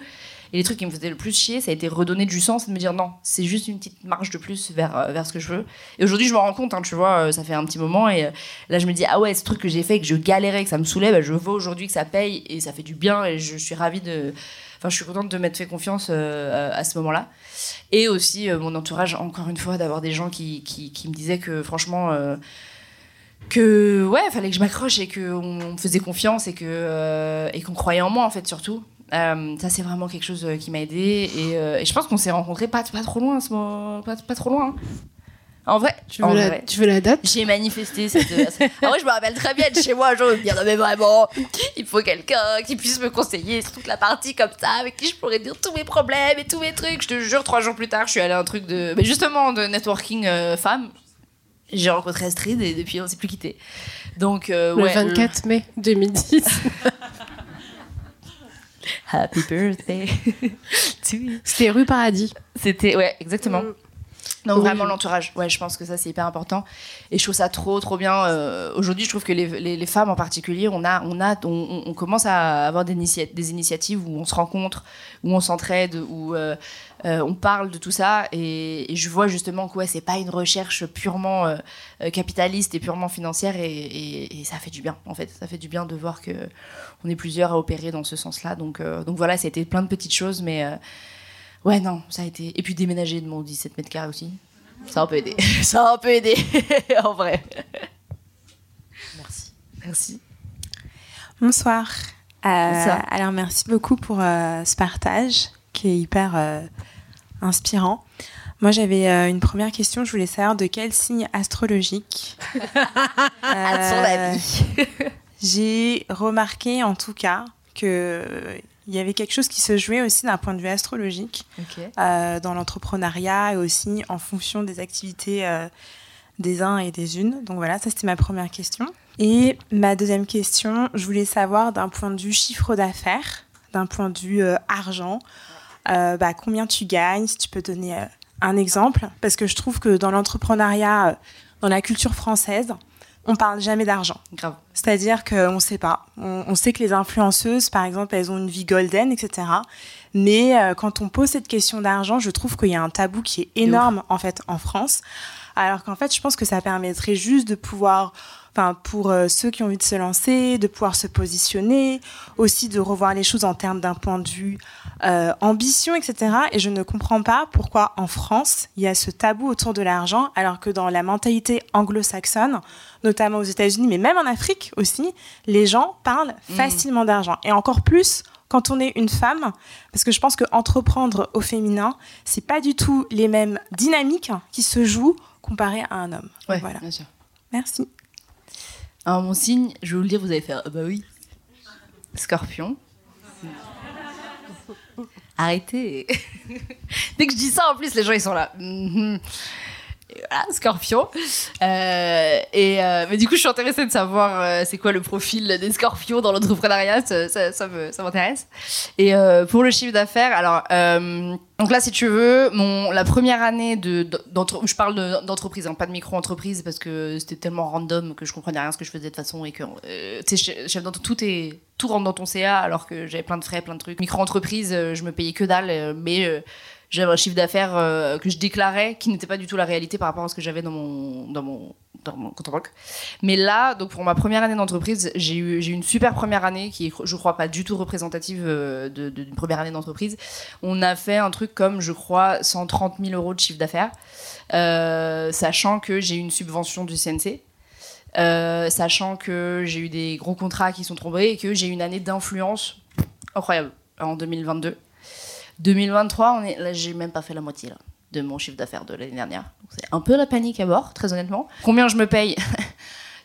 et les trucs qui me faisaient le plus chier, ça a été redonner du sens de me dire non, c'est juste une petite marge de plus vers, euh, vers ce que je veux. Et aujourd'hui, je me rends compte, hein, tu vois, euh, ça fait un petit moment et euh, là, je me dis ah ouais, ce truc que j'ai fait, que je galérais, que ça me saoulait, bah, je vois aujourd'hui que ça paye et ça fait du bien et je suis ravie de. Enfin, je suis contente de m'être fait confiance à ce moment-là. Et aussi, mon entourage, encore une fois, d'avoir des gens qui, qui, qui, me disaient que franchement que ouais fallait que je m'accroche et qu'on me faisait confiance et que et qu'on croyait en moi en fait surtout euh, ça, c'est vraiment quelque chose euh, qui m'a aidé. Et, euh, et, je pense qu'on s'est rencontrés pas, pas trop loin, ce pas, pas trop loin. Hein. En vrai, tu veux, la, tu veux la date? J'ai manifesté cette. en vrai, je me rappelle très bien de chez moi, je me dire, non mais vraiment, il faut quelqu'un qui puisse me conseiller sur toute la partie comme ça, avec qui je pourrais dire tous mes problèmes et tous mes trucs. Je te jure, trois jours plus tard, je suis allée à un truc de. Mais justement, de networking euh, femme. J'ai rencontré Astrid et depuis, on s'est plus quitté. Donc, euh, le 24 mai 2010. Happy birthday C'était rue Paradis. C'était, ouais, exactement. Mm. Donc vraiment l'entourage, ouais, je pense que ça c'est hyper important et je trouve ça trop trop bien. Euh, aujourd'hui, je trouve que les, les, femmes en particulier, on a on a on, commence à avoir des, des, initiatives où on se rencontre, où on s'entraide, où euh, euh, on parle de tout ça et, je vois justement que ouais, c'est pas une recherche purement capitaliste et purement financière et, et, ça fait du bien en fait, ça fait du bien de voir que on est plusieurs à opérer dans ce sens-là. Donc donc voilà, c'était plein de petites choses, mais Ouais, non, ça a été. Et puis déménager de mon 17 mètres carrés aussi. Ça a un peu aidé. ça a un peu aidé, en vrai. Merci. Merci. Bonsoir. Euh, alors, merci beaucoup pour euh, ce partage qui est hyper euh, inspirant. Moi, j'avais une première question. Je voulais savoir de quel signe astrologique. euh, J'ai remarqué en tout cas que il y avait quelque chose qui se jouait aussi d'un point de vue astrologique euh, dans l'entrepreneuriat et aussi en fonction des activités euh, des uns et des unes. Donc voilà, ça c'était ma première question. Et ma deuxième question, je voulais savoir d'un point de vue chiffre d'affaires, d'un point de vue euh, argent, bah, combien tu gagnes, si tu peux donner un exemple, parce que je trouve que dans l'entrepreneuriat, dans la culture française, on parle jamais d'argent. Grave. C'est-à-dire qu'on ne sait pas. On, sait que les influenceuses, par exemple, elles ont une vie golden, etc. Mais euh, quand on pose cette question d'argent, je trouve qu'il y a un tabou qui est énorme, en fait, en France. Alors qu'en fait, je pense que ça permettrait juste de pouvoir enfin pour euh, ceux qui ont envie de se lancer, de pouvoir se positionner, aussi de revoir les choses en termes d'un point de vue euh, ambition, etc. Et je ne comprends pas pourquoi en France il y a ce tabou autour de l'argent, alors que dans la mentalité anglo-saxonne, notamment aux États-Unis, mais même en Afrique aussi, les gens parlent mmh. facilement d'argent. Et encore plus quand on est une femme, parce que je pense que entreprendre au féminin, c'est pas du tout les mêmes dynamiques qui se jouent comparé à un homme. voilà. Bien sûr. Merci. Alors, mon signe, je vais vous le dire, vous allez faire ah bah oui. Scorpion. Arrêtez. Dès que je dis ça, en plus, les gens ils sont là. Scorpion. Euh, et euh, mais du coup, je suis intéressée de savoir euh, c'est quoi le profil des Scorpions dans l'entrepreneuriat. Ça, ça, ça m'intéresse. Et pour le chiffre d'affaires, alors donc là, si tu veux, mon la première année de où je parle d'entreprise, hein, pas de micro-entreprise parce que c'était tellement random que je comprenais rien ce que je faisais de toute façon et que chef tout est tout rentre dans ton CA alors que j'avais plein de frais, plein de trucs. Micro-entreprise, je me payais que dalle, mais j'avais un chiffre d'affaires euh, que je déclarais qui n'était pas du tout la réalité par rapport à ce que j'avais dans mon dans mon dans mon compte en banque. Mais là, donc pour ma première année d'entreprise, j'ai eu j'ai une super première année qui est je crois pas du tout représentative euh, d'une première année d'entreprise. On a fait un truc comme je crois 130 000 euros de chiffre d'affaires, euh, sachant que j'ai eu une subvention du CNC. sachant que j'ai eu des gros contrats qui sont tombés et que j'ai eu une année d'influence incroyable en 2022. 2023, on est, là, j'ai même pas fait la moitié de mon chiffre d'affaires de l'année dernière. C'est un peu la panique à bord, très honnêtement. Combien je me paye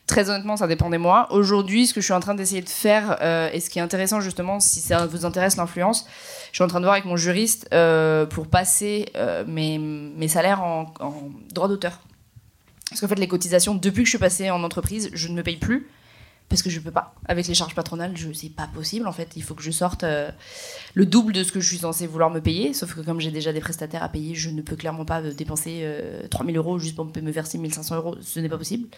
Très honnêtement, ça dépend des mois. Aujourd'hui, ce que je suis en train d'essayer de faire, euh, et ce qui est intéressant justement, si ça vous intéresse l'influence, je suis en train de voir avec mon juriste euh, pour passer euh, mes, mes, salaires en, en droit d'auteur. Parce qu'en fait, les cotisations, depuis que je suis passée en entreprise, je ne me paye plus parce que je peux pas. Avec les charges patronales, je c'est pas possible en fait. Il faut que je sorte euh, le double de ce que je suis censée vouloir me payer. Sauf que comme j'ai déjà des prestataires à payer, je ne peux clairement pas euh, dépenser 3000 euh, euros juste pour me verser 1500 euros. Ce n'est pas possible.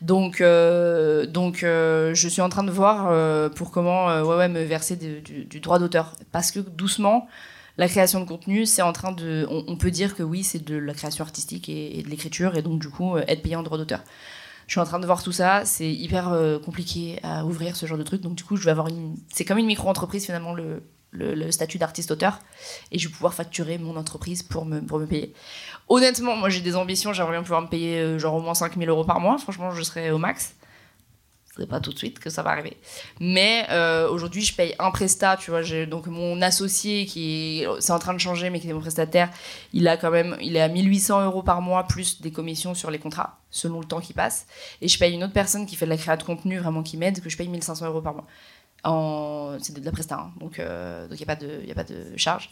Donc, donc je suis en train de voir pour comment ouais, ouais, me verser du, droit d'auteur. Parce que doucement, la création de contenu, c'est en train de. On, peut dire que oui, c'est de la création artistique et de l'écriture, et donc du coup, être payé en droit d'auteur. Je suis en train de voir tout ça. C'est hyper euh, compliqué à ouvrir ce genre de truc. Donc, du coup, je vais avoir une. C'est comme une micro-entreprise, finalement, le, le, statut d'artiste-auteur. Et je vais pouvoir facturer mon entreprise pour me, pour me payer. Honnêtement, moi, j'ai des ambitions. J'aimerais bien pouvoir me payer, euh, genre, au moins 5000 euros par mois. Franchement, je serais au max. C'est pas tout de suite que ça va arriver. Mais euh, aujourd'hui, je paye un prestat, tu vois. Donc mon associé qui c'est en train de changer, mais qui est mon prestataire, il a quand même, il est à 1800 euros par mois plus des commissions sur les contrats selon le temps qui passe. Et je paye une autre personne qui fait de la création de contenu, vraiment qui m'aide, que je paye 1500 euros par mois. En... C'est de la presta, hein. donc euh, il n'y a pas de, y a pas de charge.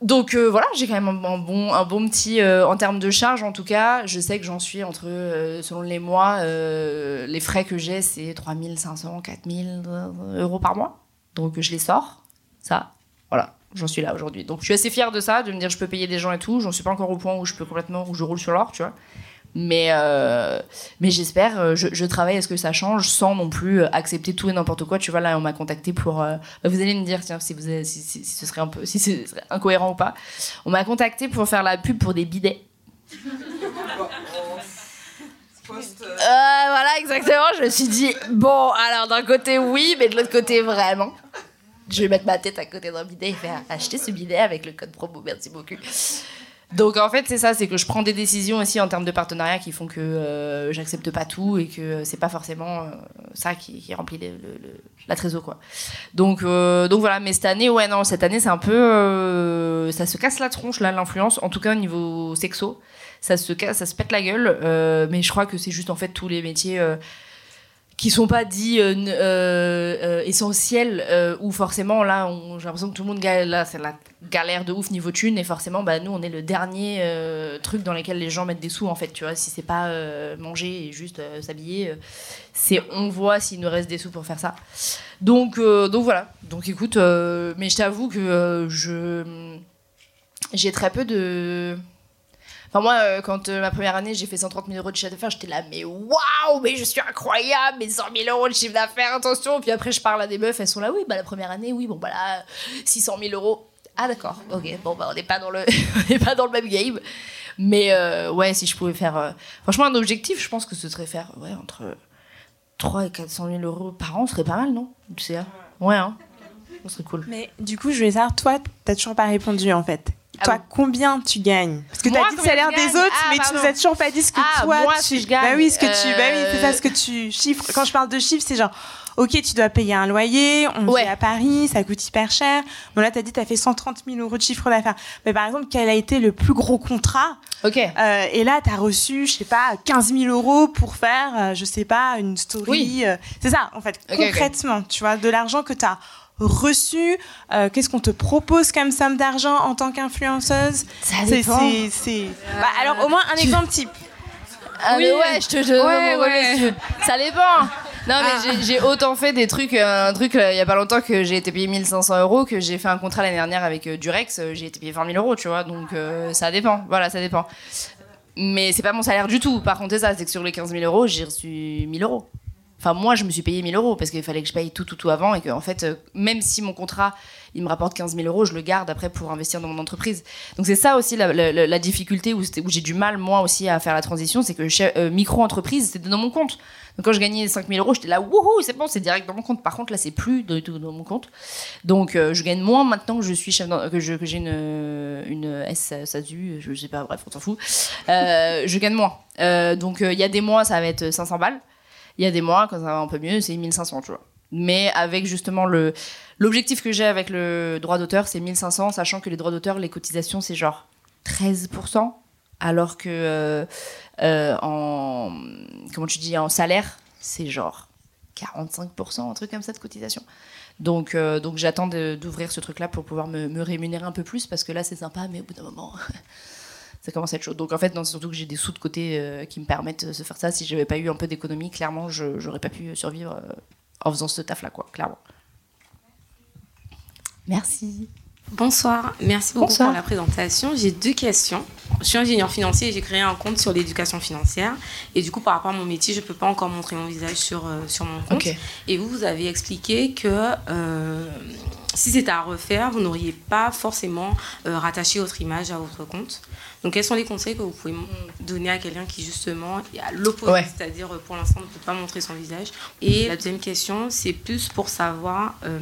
Donc euh, voilà, j'ai quand même un, bon, un bon petit. Euh, en termes de charge, en tout cas, je sais que j'en suis entre, euh, selon les mois, les frais que j'ai, c'est 3500, 4000 euros par mois. Donc je les sors, ça. Voilà, j'en suis là aujourd'hui. Donc je suis assez fière de ça, de me dire je peux payer des gens et tout. J'en suis pas encore au point où je peux complètement, où je roule sur l'or, tu vois. Mais, euh, mais j'espère, euh, je, travaille à ce que ça change sans non plus euh, accepter tout et n'importe quoi. Tu vois, là, on m'a contacté pour. Bah, vous allez me dire tiens, si, vous si, ce serait un peu si ce serait incohérent ou pas. On m'a contacté pour faire la pub pour des bidets. voilà, exactement. Je me suis dit, bon, alors d'un côté, oui, mais de l'autre côté, vraiment. Je vais mettre ma tête à côté d'un bidet et faire acheter ce bidet avec le code promo. Merci beaucoup. Donc en fait c'est ça, c'est que je prends des décisions aussi en termes de partenariat qui font que euh, j'accepte pas tout et que c'est pas forcément euh, ça qui, remplit la trésor quoi. Donc euh, donc voilà, mais cette année ouais non cette année c'est un peu ça se casse la tronche là l'influence, en tout cas au niveau sexo, ça se casse, ça se pète la gueule, mais je crois que c'est juste en fait tous les métiers qui sont pas dits euh, euh, euh, essentiels ou forcément là j'ai l'impression que tout le monde là c'est la galère de ouf niveau thune et forcément bah nous on est le dernier truc dans lequel les gens mettent des sous en fait tu vois si c'est pas manger et juste s'habiller c'est on voit s'il nous reste des sous pour faire ça. Donc donc voilà. Donc écoute mais je t'avoue que je j'ai très peu de Enfin, moi, euh, quand euh, ma première année, j'ai fait 130 000 euros de chiffre d'affaires, j'étais là, mais waouh, mais je suis incroyable, mais 100 000 euros de chiffre d'affaires, attention. Puis après, je parle à des meufs, elles sont là, oui, bah la première année, oui, bon, bah là, 600 000 euros. Ah, d'accord, ok, bon, bah on n'est pas, dans le pas dans le même game. Mais euh, ouais, si je pouvais faire. Franchement, un objectif, je pense que ce serait faire ouais, entre 3 et 400 000 euros par an, ce serait pas mal, non Tu sais, Ouais, hein. Ce serait cool. Mais du coup, je voulais savoir, toi, t'as toujours pas répondu en fait. Ah toi, combien tu gagnes? Parce que tu as dit le salaire des autres, ah, mais tu nous as toujours pas dit ce que ah, toi moi, tu je gagne. Bah oui, ce que tu bah oui, c'est ça ce que tu chiffres. Quand je parle de chiffres, c'est genre OK, tu dois payer un loyer, on ouais. vit à Paris, ça coûte hyper cher. Bon là, tu as dit tu as fait 130 000 euros de chiffre d'affaires. Mais par exemple, quel a été le plus gros contrat? OK. Euh, et là, tu as reçu, je sais pas, 15 000 euros pour faire, euh, je sais pas, une story. Oui. Euh, c'est ça, en fait, concrètement, tu vois, de l'argent que tu as reçu euh, Qu'est-ce qu'on te propose comme somme d'argent en tant qu'influenceuse? Ça dépend. C'est, bah, alors au moins un exemple type. Ah oui. mais ouais, je te ouais, ouais. ça dépend. Non mais ah. j'ai autant fait des trucs, un truc euh, il y a pas longtemps que j'ai été payé 1500 euros, que j'ai fait un contrat l'année dernière avec euh, Durex, j'ai été payé 20 000 euros, tu vois, donc ça dépend, voilà, ça dépend. Mais c'est pas mon salaire du tout, par contre c'est ça, c'est que sur les 15 000 euros, j'ai reçu 1000 euros. Enfin, moi, je me suis payé 1000 euros parce qu'il fallait que je paye tout, tout, tout avant et que, en fait, euh, même si mon contrat, il me rapporte 15 000 euros, je le garde après pour investir dans mon entreprise. Donc, c'est ça aussi la, difficulté où, j'ai du mal, moi aussi, à faire la transition, c'est que euh, micro-entreprise, c'était dans mon compte. Donc, quand je gagnais 5 000 euros, j'étais là, wouhou, c'est bon, c'est direct dans mon compte. Par contre, là, c'est plus du tout dans mon compte. Donc, euh, je gagne moins maintenant que je suis chef que j'ai une, une je sais pas, bref, on s'en fout. je gagne moins. donc, il y a des mois, ça va être 500 balles. Il y a des mois, quand ça va un peu mieux, c'est 1500, tu vois. Mais avec justement le. L'objectif que j'ai avec le droit d'auteur, c'est 1500, sachant que les droits d'auteur, les cotisations, c'est genre 13%, alors que euh, euh, en. Comment tu dis En salaire, c'est genre 45%, un truc comme ça de cotisation. Donc, euh, donc j'attends d'ouvrir ce truc-là pour pouvoir me, me, rémunérer un peu plus, parce que là, c'est sympa, mais au bout d'un moment. ça commence à être chaud. Donc en fait, c'est surtout que j'ai des sous de côté euh, qui me permettent de se faire ça. Si j'avais pas eu un peu d'économie, clairement, je n'aurais pas pu survivre euh, en faisant ce taf-là, quoi, clairement. Merci. Bonsoir, merci beaucoup pour la présentation. J'ai deux questions. Je suis ingénieur financier et j'ai créé un compte sur l'éducation financière. Et du coup, par rapport à mon métier, je ne peux pas encore montrer mon visage sur, euh, sur mon compte. Et vous, vous avez expliqué que si c'était à refaire, vous n'auriez pas forcément rattaché votre image à votre compte. Donc, quels sont les conseils que vous pouvez donner à quelqu'un qui, justement, est à l'opposé, c'est-à-dire pour l'instant ne peut pas montrer son visage Et la deuxième question, c'est plus pour savoir, euh,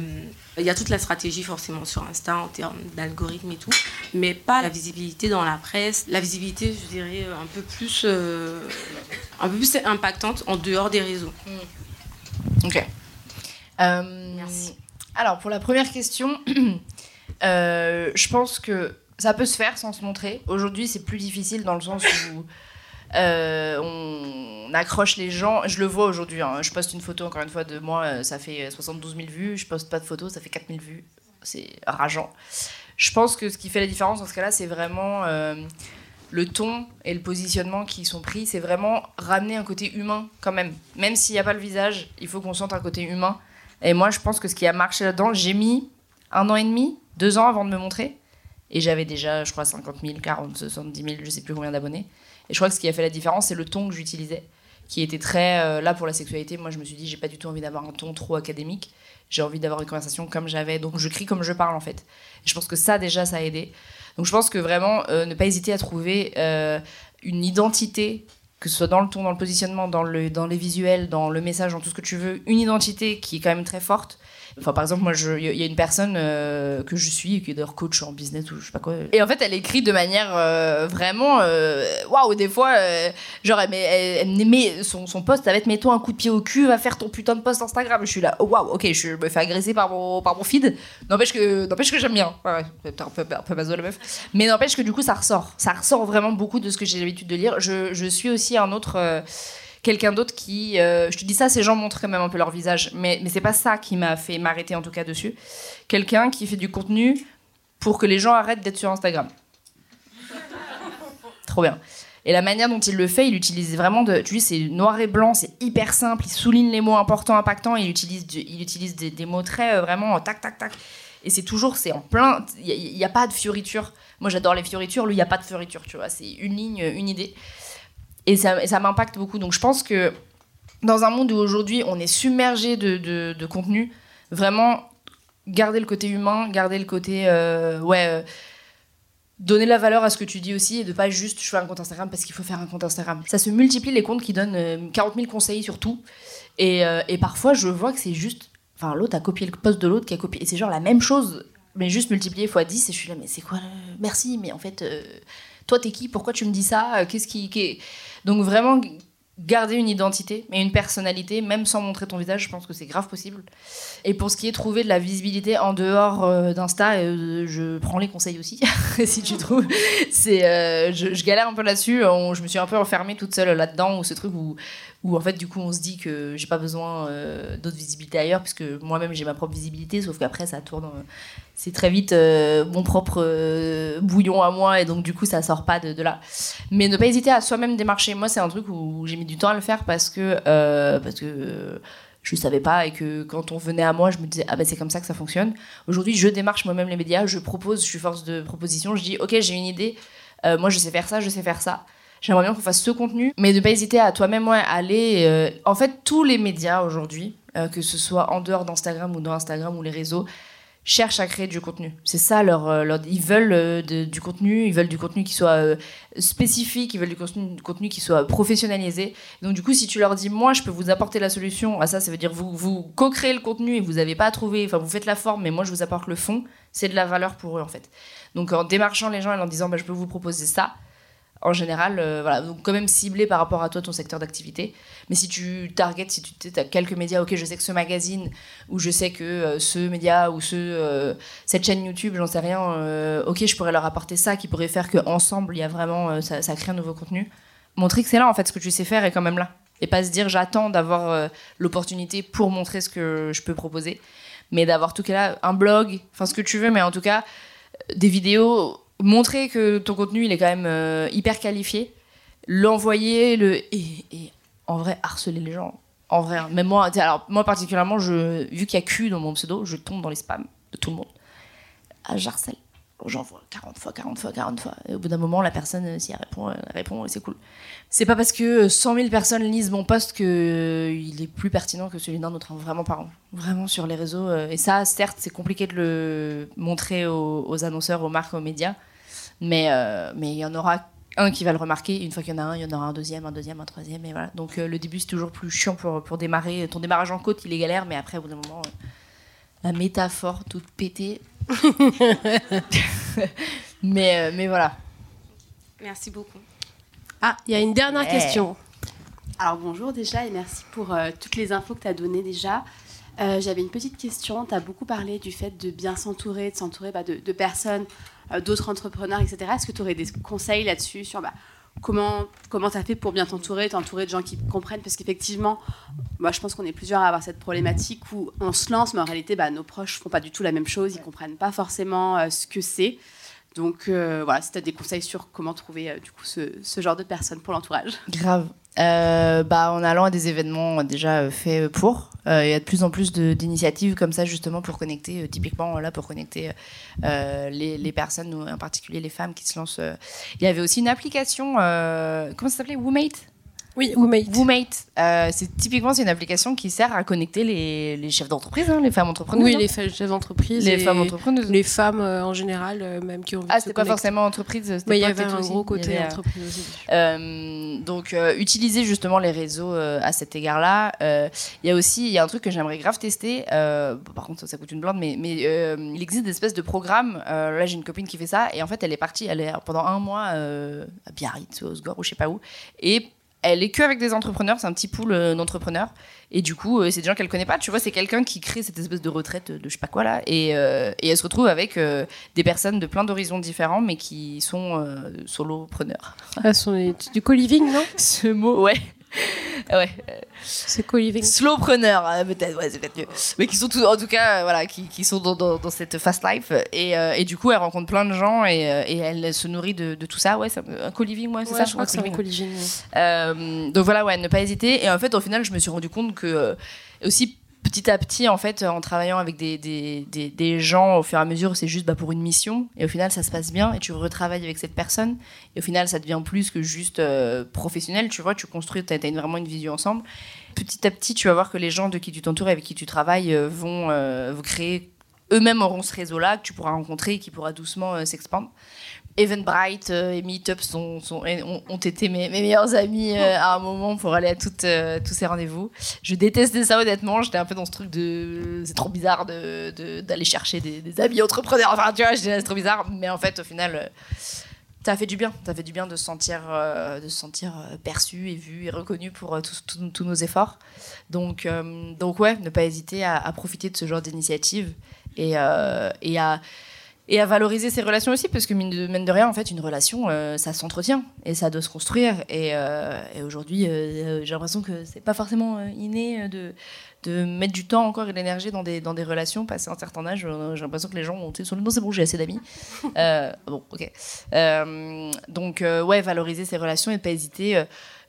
Il y a toute la stratégie forcément sur Insta en termes d'algorithme et tout, mais pas la visibilité dans la presse. La visibilité, je dirais, un peu plus, euh, un peu plus impactante en dehors des réseaux. Mm. Ok. Euh, Merci. Alors pour la première question, euh, je pense que ça peut se faire sans se montrer. Aujourd'hui, c'est plus difficile dans le sens où euh, on accroche les gens. Je le vois aujourd'hui. Hein. Je poste une photo, encore une fois, de moi, euh, ça fait 72 000 vues. Je poste pas de photo, ça fait 4 000 vues. C'est rageant. Je pense que ce qui fait la différence dans ce cas-là, c'est vraiment le ton et le positionnement qui sont pris. C'est vraiment ramener un côté humain quand même. Même s'il n'y a pas le visage, il faut qu'on sente un côté humain. Et moi, je pense que ce qui a marché là-dedans, j'ai mis un an et demi, deux ans avant de me montrer. Et j'avais déjà, je crois, 50 000, 40, 70 000, je sais plus combien d'abonnés. Et je crois que ce qui a fait la différence, c'est le ton que j'utilisais, qui était très euh, là pour la sexualité. Moi, je me suis dit, j'ai pas du tout envie d'avoir un ton trop académique. J'ai envie d'avoir une conversation comme j'avais. Donc, je crie comme je parle, en fait. Et je pense que ça, déjà, ça a aidé. Donc, je pense que vraiment, euh, ne pas hésiter à trouver euh, une identité, que ce soit dans le ton, dans le positionnement, dans, le, dans les visuels, dans le message, dans tout ce que tu veux, une identité qui est quand même très forte Enfin, par exemple, moi, il y a une personne euh, que je suis, qui est d'ailleurs coach en business ou je sais pas quoi. Et en fait, elle écrit de manière euh, vraiment. Euh, waouh, des fois, genre, elle, elle, met son, son post, ça va être mets-toi un coup de pied au cul, va faire ton putain de post Instagram. Je suis là, waouh, ok, je me fais agresser par mon, par mon feed. N'empêche que, que j'aime bien. Ouais, un peu, un peu la meuf. Mais n'empêche que du coup, ça ressort. Ça ressort vraiment beaucoup de ce que j'ai l'habitude de lire. Je, je suis aussi un autre quelqu'un d'autre qui. Euh, je te dis ça, ces gens montrent quand même un peu leur visage, mais, mais c'est pas ça qui m'a fait m'arrêter en tout cas dessus. Quelqu'un qui fait du contenu pour que les gens arrêtent d'être sur Instagram. Trop bien. Et la manière dont il le fait, il utilise vraiment de. Tu sais, c'est noir et blanc, c'est hyper simple, il souligne les mots importants, impactants, il utilise, il utilise des, mots très euh, vraiment tac, tac, tac. Et c'est toujours, c'est en plein. Il n'y a, a, pas de fioritures. Moi, j'adore les fioritures, lui, il n'y a pas de fioritures, tu vois. C'est une ligne, une idée. Et ça, ça m'impacte beaucoup. Donc je pense que dans un monde où aujourd'hui on est submergé de, de, contenu, vraiment garder le côté humain, garder le côté. Euh, ouais. Euh, donner la valeur à ce que tu dis aussi et de pas juste je un compte Instagram parce qu'il faut faire un compte Instagram. Ça se multiplie les comptes qui donnent 40 euh, 000 conseils sur tout. Et, et parfois je vois que c'est juste. Enfin, l'autre a copié le post de l'autre qui a copié. Et c'est genre la même chose, mais juste multiplié x 10. Et je suis là, mais c'est quoi Merci, mais en fait, toi t'es qui? Pourquoi tu me dis ça? Qu'est-ce qui. Donc vraiment garder une identité et une personnalité, même sans montrer ton visage, je pense que c'est grave possible. Et pour ce qui est trouver de la visibilité en dehors euh, d'Insta, euh, je prends les conseils aussi, si tu trouves. C'est, euh, je, galère un peu là-dessus. je me suis un peu enfermée toute seule là-dedans, ou ce truc où, où en fait du coup on se dit que j'ai pas besoin d'autres visibilités ailleurs, puisque moi-même j'ai ma propre visibilité, sauf qu'après ça tourne c'est très vite euh, mon propre euh, bouillon à moi et donc du coup ça sort pas de, là. Mais ne pas hésiter à soi-même démarcher. Moi c'est un truc où j'ai mis du temps à le faire parce que euh, parce que je savais pas et que quand on venait à moi je me disais ah ben c'est comme ça que ça fonctionne. Aujourd'hui je démarche moi-même les médias, je propose, je suis force de proposition, je dis ok j'ai une idée, moi je sais faire ça, je sais faire ça. J'aimerais bien qu'on fasse ce contenu, mais ne pas hésiter à toi-même ouais, aller. en fait, tous les médias aujourd'hui, que ce soit en dehors d'Instagram ou dans Instagram ou les réseaux, cherchent à créer du contenu. C'est ça leur, euh, ils veulent euh, du contenu, ils veulent du contenu qui soit euh, spécifique, ils veulent du contenu, contenu, qui soit professionnalisé. Donc du coup, si tu leur dis moi je peux vous apporter la solution, à ça ça veut dire vous vous co-créez le contenu et vous n'avez pas à trouver, enfin vous faites la forme, mais moi je vous apporte le fond, c'est de la valeur pour eux en fait. Donc en démarchant les gens et en disant bah, je peux vous proposer ça, en général, euh, voilà, donc quand même ciblé par rapport à toi, ton secteur d'activité. Mais si tu targetes, si tu as quelques médias, ok, je sais que ce magazine, ou je sais que euh, ce média, ou ce, euh, cette chaîne YouTube, j'en sais rien, ok, je pourrais leur apporter ça, qui pourrait faire qu'ensemble, il y a vraiment, ça, ça, crée un nouveau contenu. Montrer que c'est là, en fait, ce que tu sais faire est quand même là. Et pas se dire, j'attends d'avoir l'opportunité pour montrer ce que je peux proposer. Mais d'avoir tout cas là, un blog, enfin ce que tu veux, mais en tout cas, des vidéos montrer que ton contenu il est quand même euh, hyper qualifié, l'envoyer, le et, en vrai harceler les gens. En vrai, hein. même moi, alors moi particulièrement, je, vu qu'il y a Q dans mon pseudo, je tombe dans les spams de tout le monde. Ah, j'harcèle. J'envoie 40 fois, 40 fois, 40 fois. Au bout d'un moment, la personne, euh, si elle répond, elle répond et c'est cool. C'est pas parce que 100 000 personnes lisent mon post qu'il euh, est plus pertinent que celui d'un autre. Hein. Vraiment pas. Vraiment sur les réseaux. Et ça, certes, c'est compliqué de le montrer aux, annonceurs, aux marques, aux médias. Mais euh, mais il y en aura un qui va le remarquer. Une fois qu'il y en a un, il y en aura un deuxième, un deuxième, un troisième. Et voilà. Donc euh, le début, c'est toujours plus chiant pour, pour démarrer. Ton démarrage en côte, il est galère, mais après, au bout d'un moment, euh, la métaphore toute pétée. mais, mais voilà. Merci beaucoup. Ah, il y a une dernière question. Alors bonjour déjà et merci pour toutes les infos que tu as données déjà. J'avais une petite question. Tu as beaucoup parlé du fait de bien s'entourer, de s'entourer bah, de, de, personnes, d'autres entrepreneurs, etc. Est-ce que tu aurais des conseils là-dessus sur bah, comment comment as fait pour bien t'entourer, t'entourer de gens qui comprennent? Parce qu'effectivement, moi je pense qu'on est plusieurs à avoir cette problématique où on se lance, mais en réalité, bah, nos proches font pas du tout la même chose, ils comprennent pas forcément euh, ce que c'est. Donc euh, voilà, si tu as des conseils sur comment trouver euh, du coup ce, ce, genre de personnes pour l'entourage. Grave. Euh, bah, en allant à des événements déjà faits pour. Il y a de plus en plus d'initiatives comme ça justement pour connecter, typiquement là pour connecter les, les, personnes, en particulier les femmes qui se lancent. Il y avait aussi une application, comment ça s'appelait? Woomate? Oui, WooMate. WooMate, euh, c'est typiquement c'est une application qui sert à connecter les, les chefs d'entreprise, hein, les femmes entrepreneuses. Oui, hein. les chefs d'entreprise. Les femmes entrepreneuses. Les femmes euh, en général, euh, même qui ont. Ah, c'était pas forcément entreprise. Mais il y avait un gros côté avait, entreprise aussi. Donc, utiliser justement les réseaux à cet égard-là. Il y a aussi, il y a un truc que j'aimerais grave tester. par contre, ça, ça, coûte une blinde, mais, mais il existe des espèces de programmes. là, j'ai une copine qui fait ça, et en fait, elle est partie, elle est pendant un mois à Biarritz, au Osgore ou je sais pas où, et elle est que avec des entrepreneurs, c'est un petit pool euh, d'entrepreneurs. Et du coup, euh, c'est des gens qu'elle connaît pas. Tu vois, c'est quelqu'un qui crée cette espèce de retraite de je sais pas quoi là. Et, euh, et elle se retrouve avec des personnes de plein d'horizons différents, mais qui sont solopreneurs. Ah, du co-living, non? Ce mot, ouais. ouais. C'est co-living. Slowpreneur, hein, peut-être, ouais, c'est peut-être mieux. Mais qui sont tous, en tout cas, voilà, qui, qui sont dans, dans, dans, cette fast life. Et, et, du coup, elle rencontre plein de gens et, et elle se nourrit de, de tout ça. Ouais, ça, un co-living, moi, c'est ouais, ça, je crois que c'est un co-living. Euh, donc voilà, ouais, ne pas hésiter. Et en fait, au final, je me suis rendu compte que euh, aussi petit à petit, en fait, en travaillant avec des, des, des, gens au fur et à mesure, c'est juste bah, pour une mission. Et au final, ça se passe bien et tu retravailles avec cette personne. Et au final, ça devient plus que juste euh, professionnel. Tu vois, tu construis, tu as, vraiment une vision ensemble. Petit à petit, tu vas voir que les gens de qui tu t'entoures, avec qui tu travailles, euh, vont, euh, créer eux-mêmes auront ce réseau-là que tu pourras rencontrer et qui pourra doucement euh, s'expandre. Eventbrite euh, et Meetup sont, ont, été mes, meilleurs amis euh, à un moment pour aller à toutes, euh, tous ces rendez-vous. Je détestais ça honnêtement. J'étais un peu dans ce truc de c'est trop bizarre d'aller de, chercher des, amis entrepreneurs. Enfin, tu vois, c'est trop bizarre. Mais en fait, au final, ça a fait du bien. Ça a fait du bien de se sentir, de se sentir perçu et vu et reconnu pour tous nos efforts. Donc, donc ouais, ne pas hésiter à, à profiter de ce genre d'initiative et, et à et à valoriser ses relations aussi parce que mine de, mine de rien en fait une relation euh, ça s'entretient et ça doit se construire. Et, euh, et aujourd'hui euh, j'ai l'impression que c'est pas forcément inné de, de mettre du temps encore et de l'énergie dans des, dans des relations passé un certain âge. J'ai l'impression que les gens ont été sur le non c'est bon j'ai assez d'amis. Bon ok. Donc ouais valoriser ses relations et pas hésiter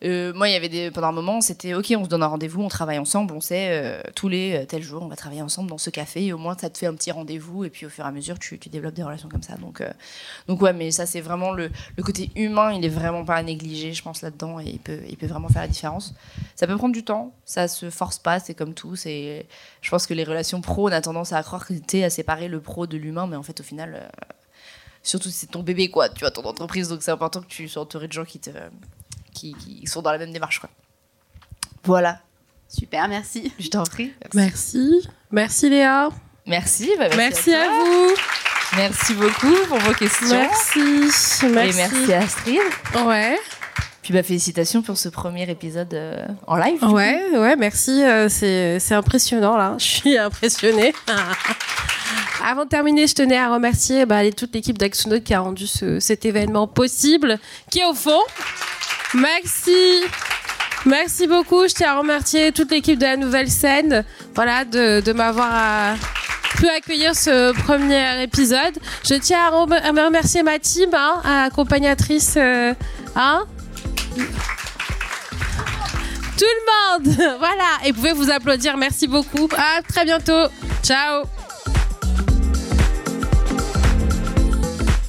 euh, moi, il y avait des, pendant un moment, c'était OK, on se donne un rendez-vous, on travaille ensemble, on sait euh, tous les euh, tels jours, on va travailler ensemble dans ce café. Et au moins, ça te fait un petit rendez-vous, et puis au fur et à mesure, tu, développes des relations comme ça. Donc, donc ouais, mais ça, c'est vraiment le, le, côté humain, il est vraiment pas à négliger, je pense, là-dedans, et il peut, il peut vraiment faire la différence. Ça peut prendre du temps, ça se force pas, c'est comme tout. C'est, je pense que les relations pro, on a tendance à croire que tu à séparer le pro de l'humain, mais en fait, au final surtout si c'est ton bébé, quoi, tu vois, ton entreprise, donc c'est important que tu sois entouré de gens qui te, qui, qui, sont dans la même démarche. Quoi. Voilà. Super, merci. Je t'en prie. Merci. merci. Merci Léa. Merci. Bah merci, merci à, à, vous. Merci beaucoup pour vos questions. Merci. merci. Et merci à Astrid. Ouais. Puis bah, félicitations pour ce premier épisode euh, en live. Ouais, ouais, merci. Euh, c'est impressionnant là. Je suis impressionnée. Avant de terminer, je tenais à remercier bah, toute l'équipe d'Axonaut qui a rendu ce, cet événement possible, qui est au fond. Merci. Merci beaucoup. Je tiens à remercier toute l'équipe de la nouvelle scène voilà, de, m'avoir pu accueillir ce premier épisode. Je tiens à, re à remercier ma team, hein, accompagnatrice. Euh, hein tout le monde Voilà Et pouvez vous applaudir. Merci beaucoup. À très bientôt. Ciao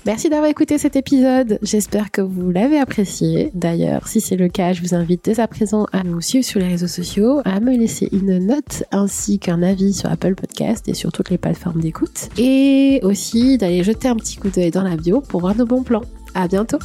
Merci d'avoir écouté cet épisode. J'espère que vous l'avez apprécié. D'ailleurs, si c'est le cas, je vous invite dès à présent à nous suivre sur les réseaux sociaux, à me laisser une note ainsi qu'un avis sur Apple Podcast et sur toutes les plateformes d'écoute. Et aussi d'aller jeter un petit coup d'œil dans la bio pour voir nos bons plans. À bientôt!